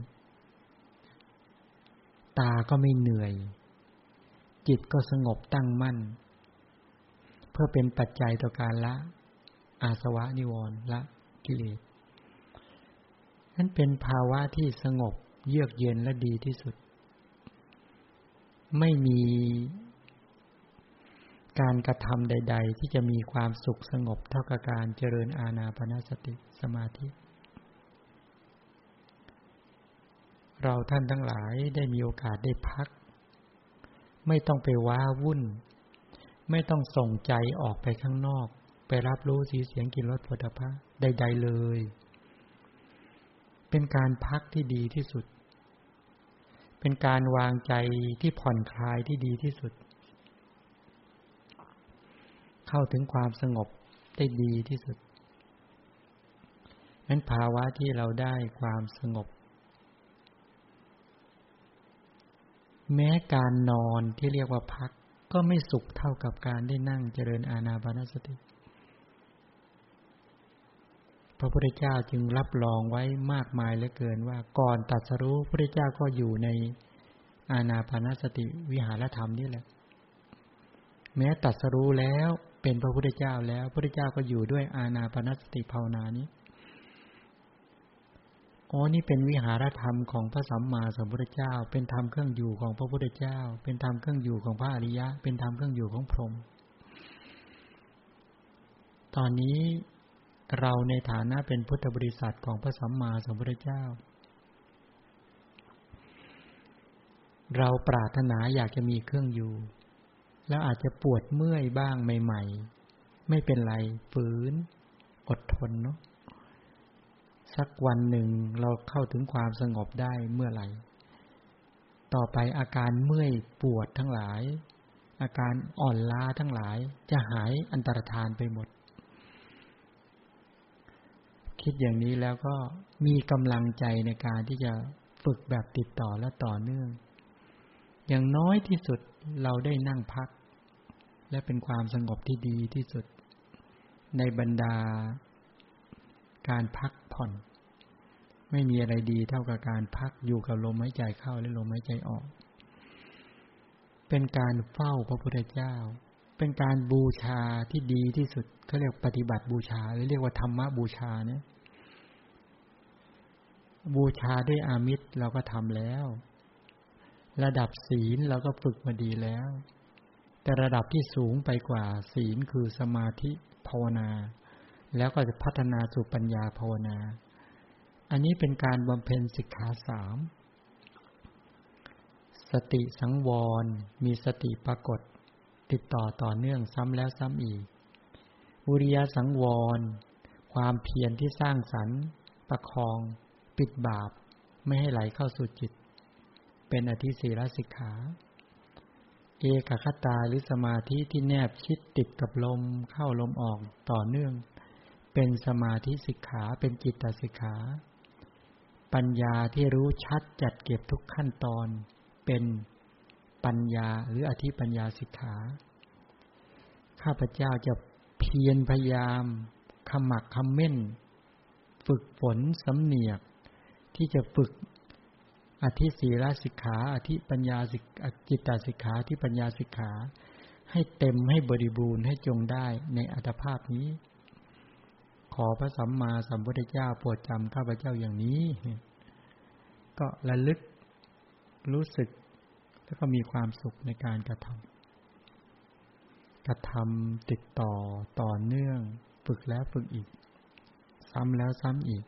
ตาก็ไม่เหนื่อย จิตก็สงบตั้งมั่น เพื่อเป็นปัจจัยต่อการละ อาสวะนิวรณ์ละกิเลสนั่นเป็นภาวะที่สงบเยือกเย็นและดีที่สุด ไม่มี การกระทำใด ๆ ที่จะมีความสุขสงบเท่ากับการเจริญอาณาปณสติสมาธิ เราท่านทั้งหลายได้มีโอกาสได้พัก ไม่ต้องไปว้าวุ่น ไม่ต้องส่งใจออกไปข้างนอก ไปรับรู้สีเสียงกินรสผลิตภัณฑ์ใด ๆ เลย เป็นการพักที่ดีที่สุด เป็นการวางใจที่ผ่อนคลายที่ดีที่สุด เข้าถึงความสงบได้ดีที่สุด นั้นภาวะที่เราได้ความสงบ แม้การนอนที่เรียกว่าพักก็ไม่สุขเท่ากับการได้นั่งเจริญอาณาบานสติ พระพุทธเจ้าจึงรับรองไว้มากมายเหลือเกินว่าก่อนตัดสรู้พระพุทธเจ้าก็อยู่ในอาณาปานสติวิหารธรรมนี่แหละ แม้ตัดสรู้แล้ว เป็นพระพุทธเจ้าแล้วพระพุทธเจ้าก็อยู่ด้วยอาณาปานสติภาวนานี้อ๋อนี่เป็นวิหารธรรมของพระสัมมาสัมพุทธเจ้า เป็นธรรมเครื่องอยู่ของพระพุทธเจ้า เป็นธรรมเครื่องอยู่ของพระอริยะ เป็นธรรมเครื่องอยู่ของพรหมตอนนี้เราในฐานะเป็นพุทธบริษัทของพระสัมมาสัมพุทธเจ้า เราปรารถนาอยากจะมีเครื่องอยู่ แล้วอาจจะปวดเมื่อยบ้างใหม่ ๆ ไม่เป็นไรฝืน อดทนเนาะสักวันหนึ่งเราเข้าถึงความสงบได้เมื่อไหร่ ต่อไปอาการเมื่อยปวดทั้งหลาย อาการอ่อนล้าทั้งหลาย จะหายอันตรธานไปหมด คิดอย่างนี้แล้วก็มีกำลังใจในการที่จะฝึกแบบติดต่อและต่อเนื่อง อย่างน้อยที่สุด เราได้นั่งพัก และเป็นความสงบที่ดีที่สุด ในบรรดา การพักผ่อน ไม่มีอะไรดีเท่ากับการพักอยู่กับลมหายใจเข้าและลมหายใจออก เป็นการเฝ้าพระพุทธเจ้า เป็นการบูชาที่ดีที่สุดเขาเรียกปฏิบัติบูชาหรือเรียกว่าธรรมบูชาเนี่ยบูชาด้วยอามิตรเราก็ทำแล้ว ระดับศีลเราก็ฝึกมาดีแล้ว แต่ระดับที่สูงไปกว่าศีลคือสมาธิภาวนา แล้วก็จะพัฒนาสู่ปัญญาภาวนา อันนี้เป็นการบำเพ็ญสิกขาสามสติสังวร มีสติปรากฏ ติดต่อต่อเนื่องซ้ำแล้วซ้ำอีกอุริยสังวร ความเพียรที่สร้างสรรค์ ประคอง ปิดบาป ไม่ให้ไหลเข้าสู่จิต เป็นอธิศีลสิกขา เอกคตาหรือสมาธิที่แนบชิดติดกับลมเข้าลมออกต่อเนื่อง เป็นสมาธิสิกขาเป็นจิตตสิกขา ปัญญาที่รู้ชัดจัดเก็บทุกขั้นตอน เป็นปัญญาหรืออธิปัญญาสิกขา ข้าพเจ้าจะเพียรพยายามขมักคำเม่นฝึกฝนสำเนียกที่จะฝึก อธิศีลสิกขา อธิปัญญาสิกจิตตสิกขาที่ปัญญาสิกขา ให้เต็มให้บริบูรณ์ให้จงได้ในอัตภาพนี้ ขอพระสัมมาสัมพุทธเจ้าโปรดจำข้าพเจ้าอย่างนี้ ก็ระลึกรู้สึก แล้วก็มีความสุขในการกระทำกระทำติดต่อต่อเนื่อง ฝึกแล้วฝึกอีก ซ้ำแล้วซ้ำอีก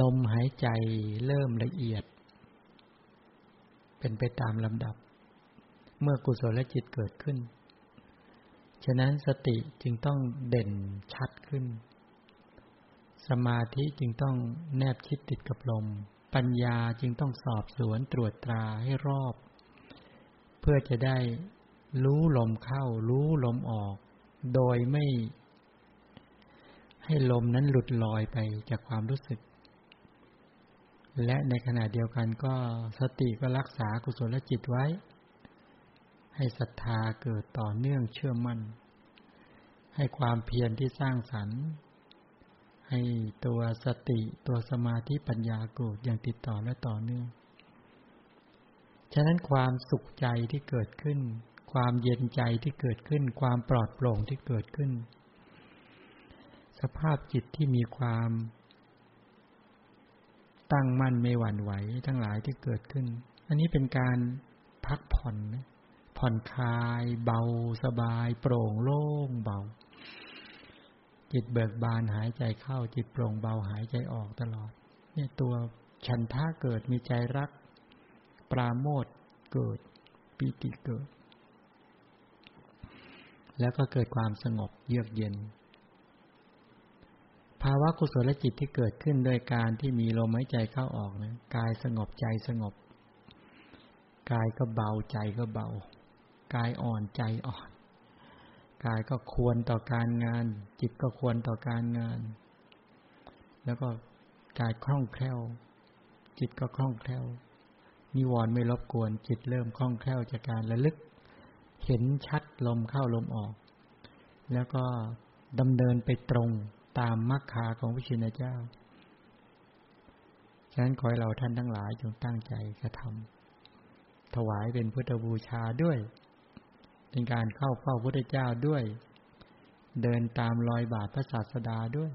ลมหายใจเริ่มละเอียด เป็นไปตามลำดับ เมื่อกุศลจิตเกิดขึ้น ฉะนั้นสติจึงต้องเด่นชัดขึ้น สมาธิจึงต้องแนบชิดติดกับลม ปัญญาจึงต้องสอบสวนตรวจตราให้รอบ เพื่อจะได้รู้ลมเข้า รู้ลมออก โดยไม่ให้ลมนั้นหลุดลอยไปจากความรู้สึก และในขณะเดียวกันก็สติก็รักษากุศลจิตไว้ ให้ศรัทธาเกิดต่อเนื่องเชื่อมั่น ให้ความเพียรที่สร้างสรรค์ให้ตัวสติตัวสมาธิปัญญาเกิดอย่างติดต่อและต่อเนื่อง ฉะนั้นความสุขใจที่เกิดขึ้น ความเย็นใจที่เกิดขึ้น ความปลอดโปร่งที่เกิดขึ้น สภาพจิตที่มีความ ตั้งมั่นไม่หวั่นไหวทั้งหลายที่เกิดขึ้น อันนี้เป็นการพักผ่อน ผ่อนคลาย เบาสบาย โปร่งโล่งเบา จิตเบิกบานหายใจเข้า จิตโปร่งเบาหายใจออกตลอด เนี่ยตัวฉันท่าเกิดมีใจรัก ปราโมทเกิดปีติเกิด แล้วก็เกิดความสงบเยือกเย็น ภาวะกุศลจิตที่เกิดขึ้นโดยการที่มีลมหายใจเข้าออกนะกายสงบใจสงบ กายก็เบาใจก็เบา กายอ่อนใจอ่อน กายก็ควรต่อการงาน จิตก็ควรต่อการงาน แล้วก็กายคล่องแคล่ว จิตก็คล่องแคล่วนิวรณ์ไม่รบกวน จิตเริ่มคล่องแคล่วจากการระลึก เห็นชัดลมเข้าลมออก แล้วก็ดำเนินไปตรง ตามมรรคาของพระชินเจ้า ฉะนั้นขอให้เราท่านทั้งหลายจงตั้งใจกระทำถวายเป็นพุทธบูชาด้วย เป็นการเข้าเฝ้าพระเจ้าด้วย เดินตามรอยบาทพระศาสดาด้วย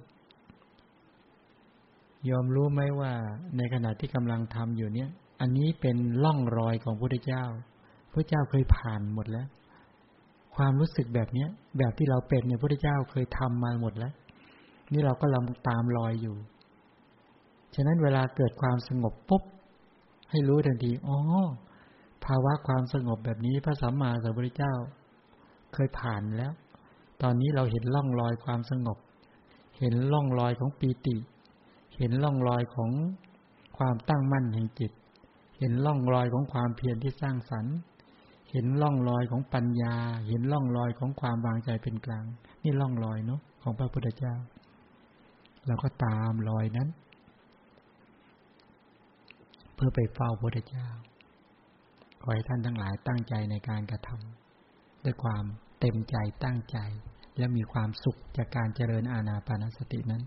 ยอมรู้ไหมว่าในขณะที่กำลังทำอยู่เนี่ย อันนี้เป็นล่องรอยของพระเจ้า พระเจ้าเคยผ่านหมดแล้ว ความรู้สึกแบบเนี้ย แบบที่เราเป็นเนี่ยพระเจ้าเคยทำมาหมดแล้ว นี่เราก็ลำตามรอยอยู่ ฉะนั้นเวลาเกิดความสงบปุ๊บ ให้รู้ทันที อ๋อ ภาวะความสงบแบบนี้พระสัมมาสัมพุทธเจ้า เคยผ่านแล้ว ตอนนี้เราเห็นล่องรอยความสงบ เห็นร่องรอยของปีติ เห็นร่องรอยของความตั้งมั่นแห่งจิต เห็นร่องรอยของความเพียรที่สร้างสรรค์ เห็นร่องรอยของปัญญา เห็นร่องรอยของความวางใจเป็นกลาง นี่ร่องรอยเนาะของพระพุทธเจ้า เราก็ตามรอยนั้น เพื่อไปเฝ้าพระพุทธเจ้า ขอให้ท่านทั้งหลายตั้งใจในการกระทำด้วยความเต็มใจตั้งใจ และมีความสุขจากการเจริญอาณาปานสตินั้น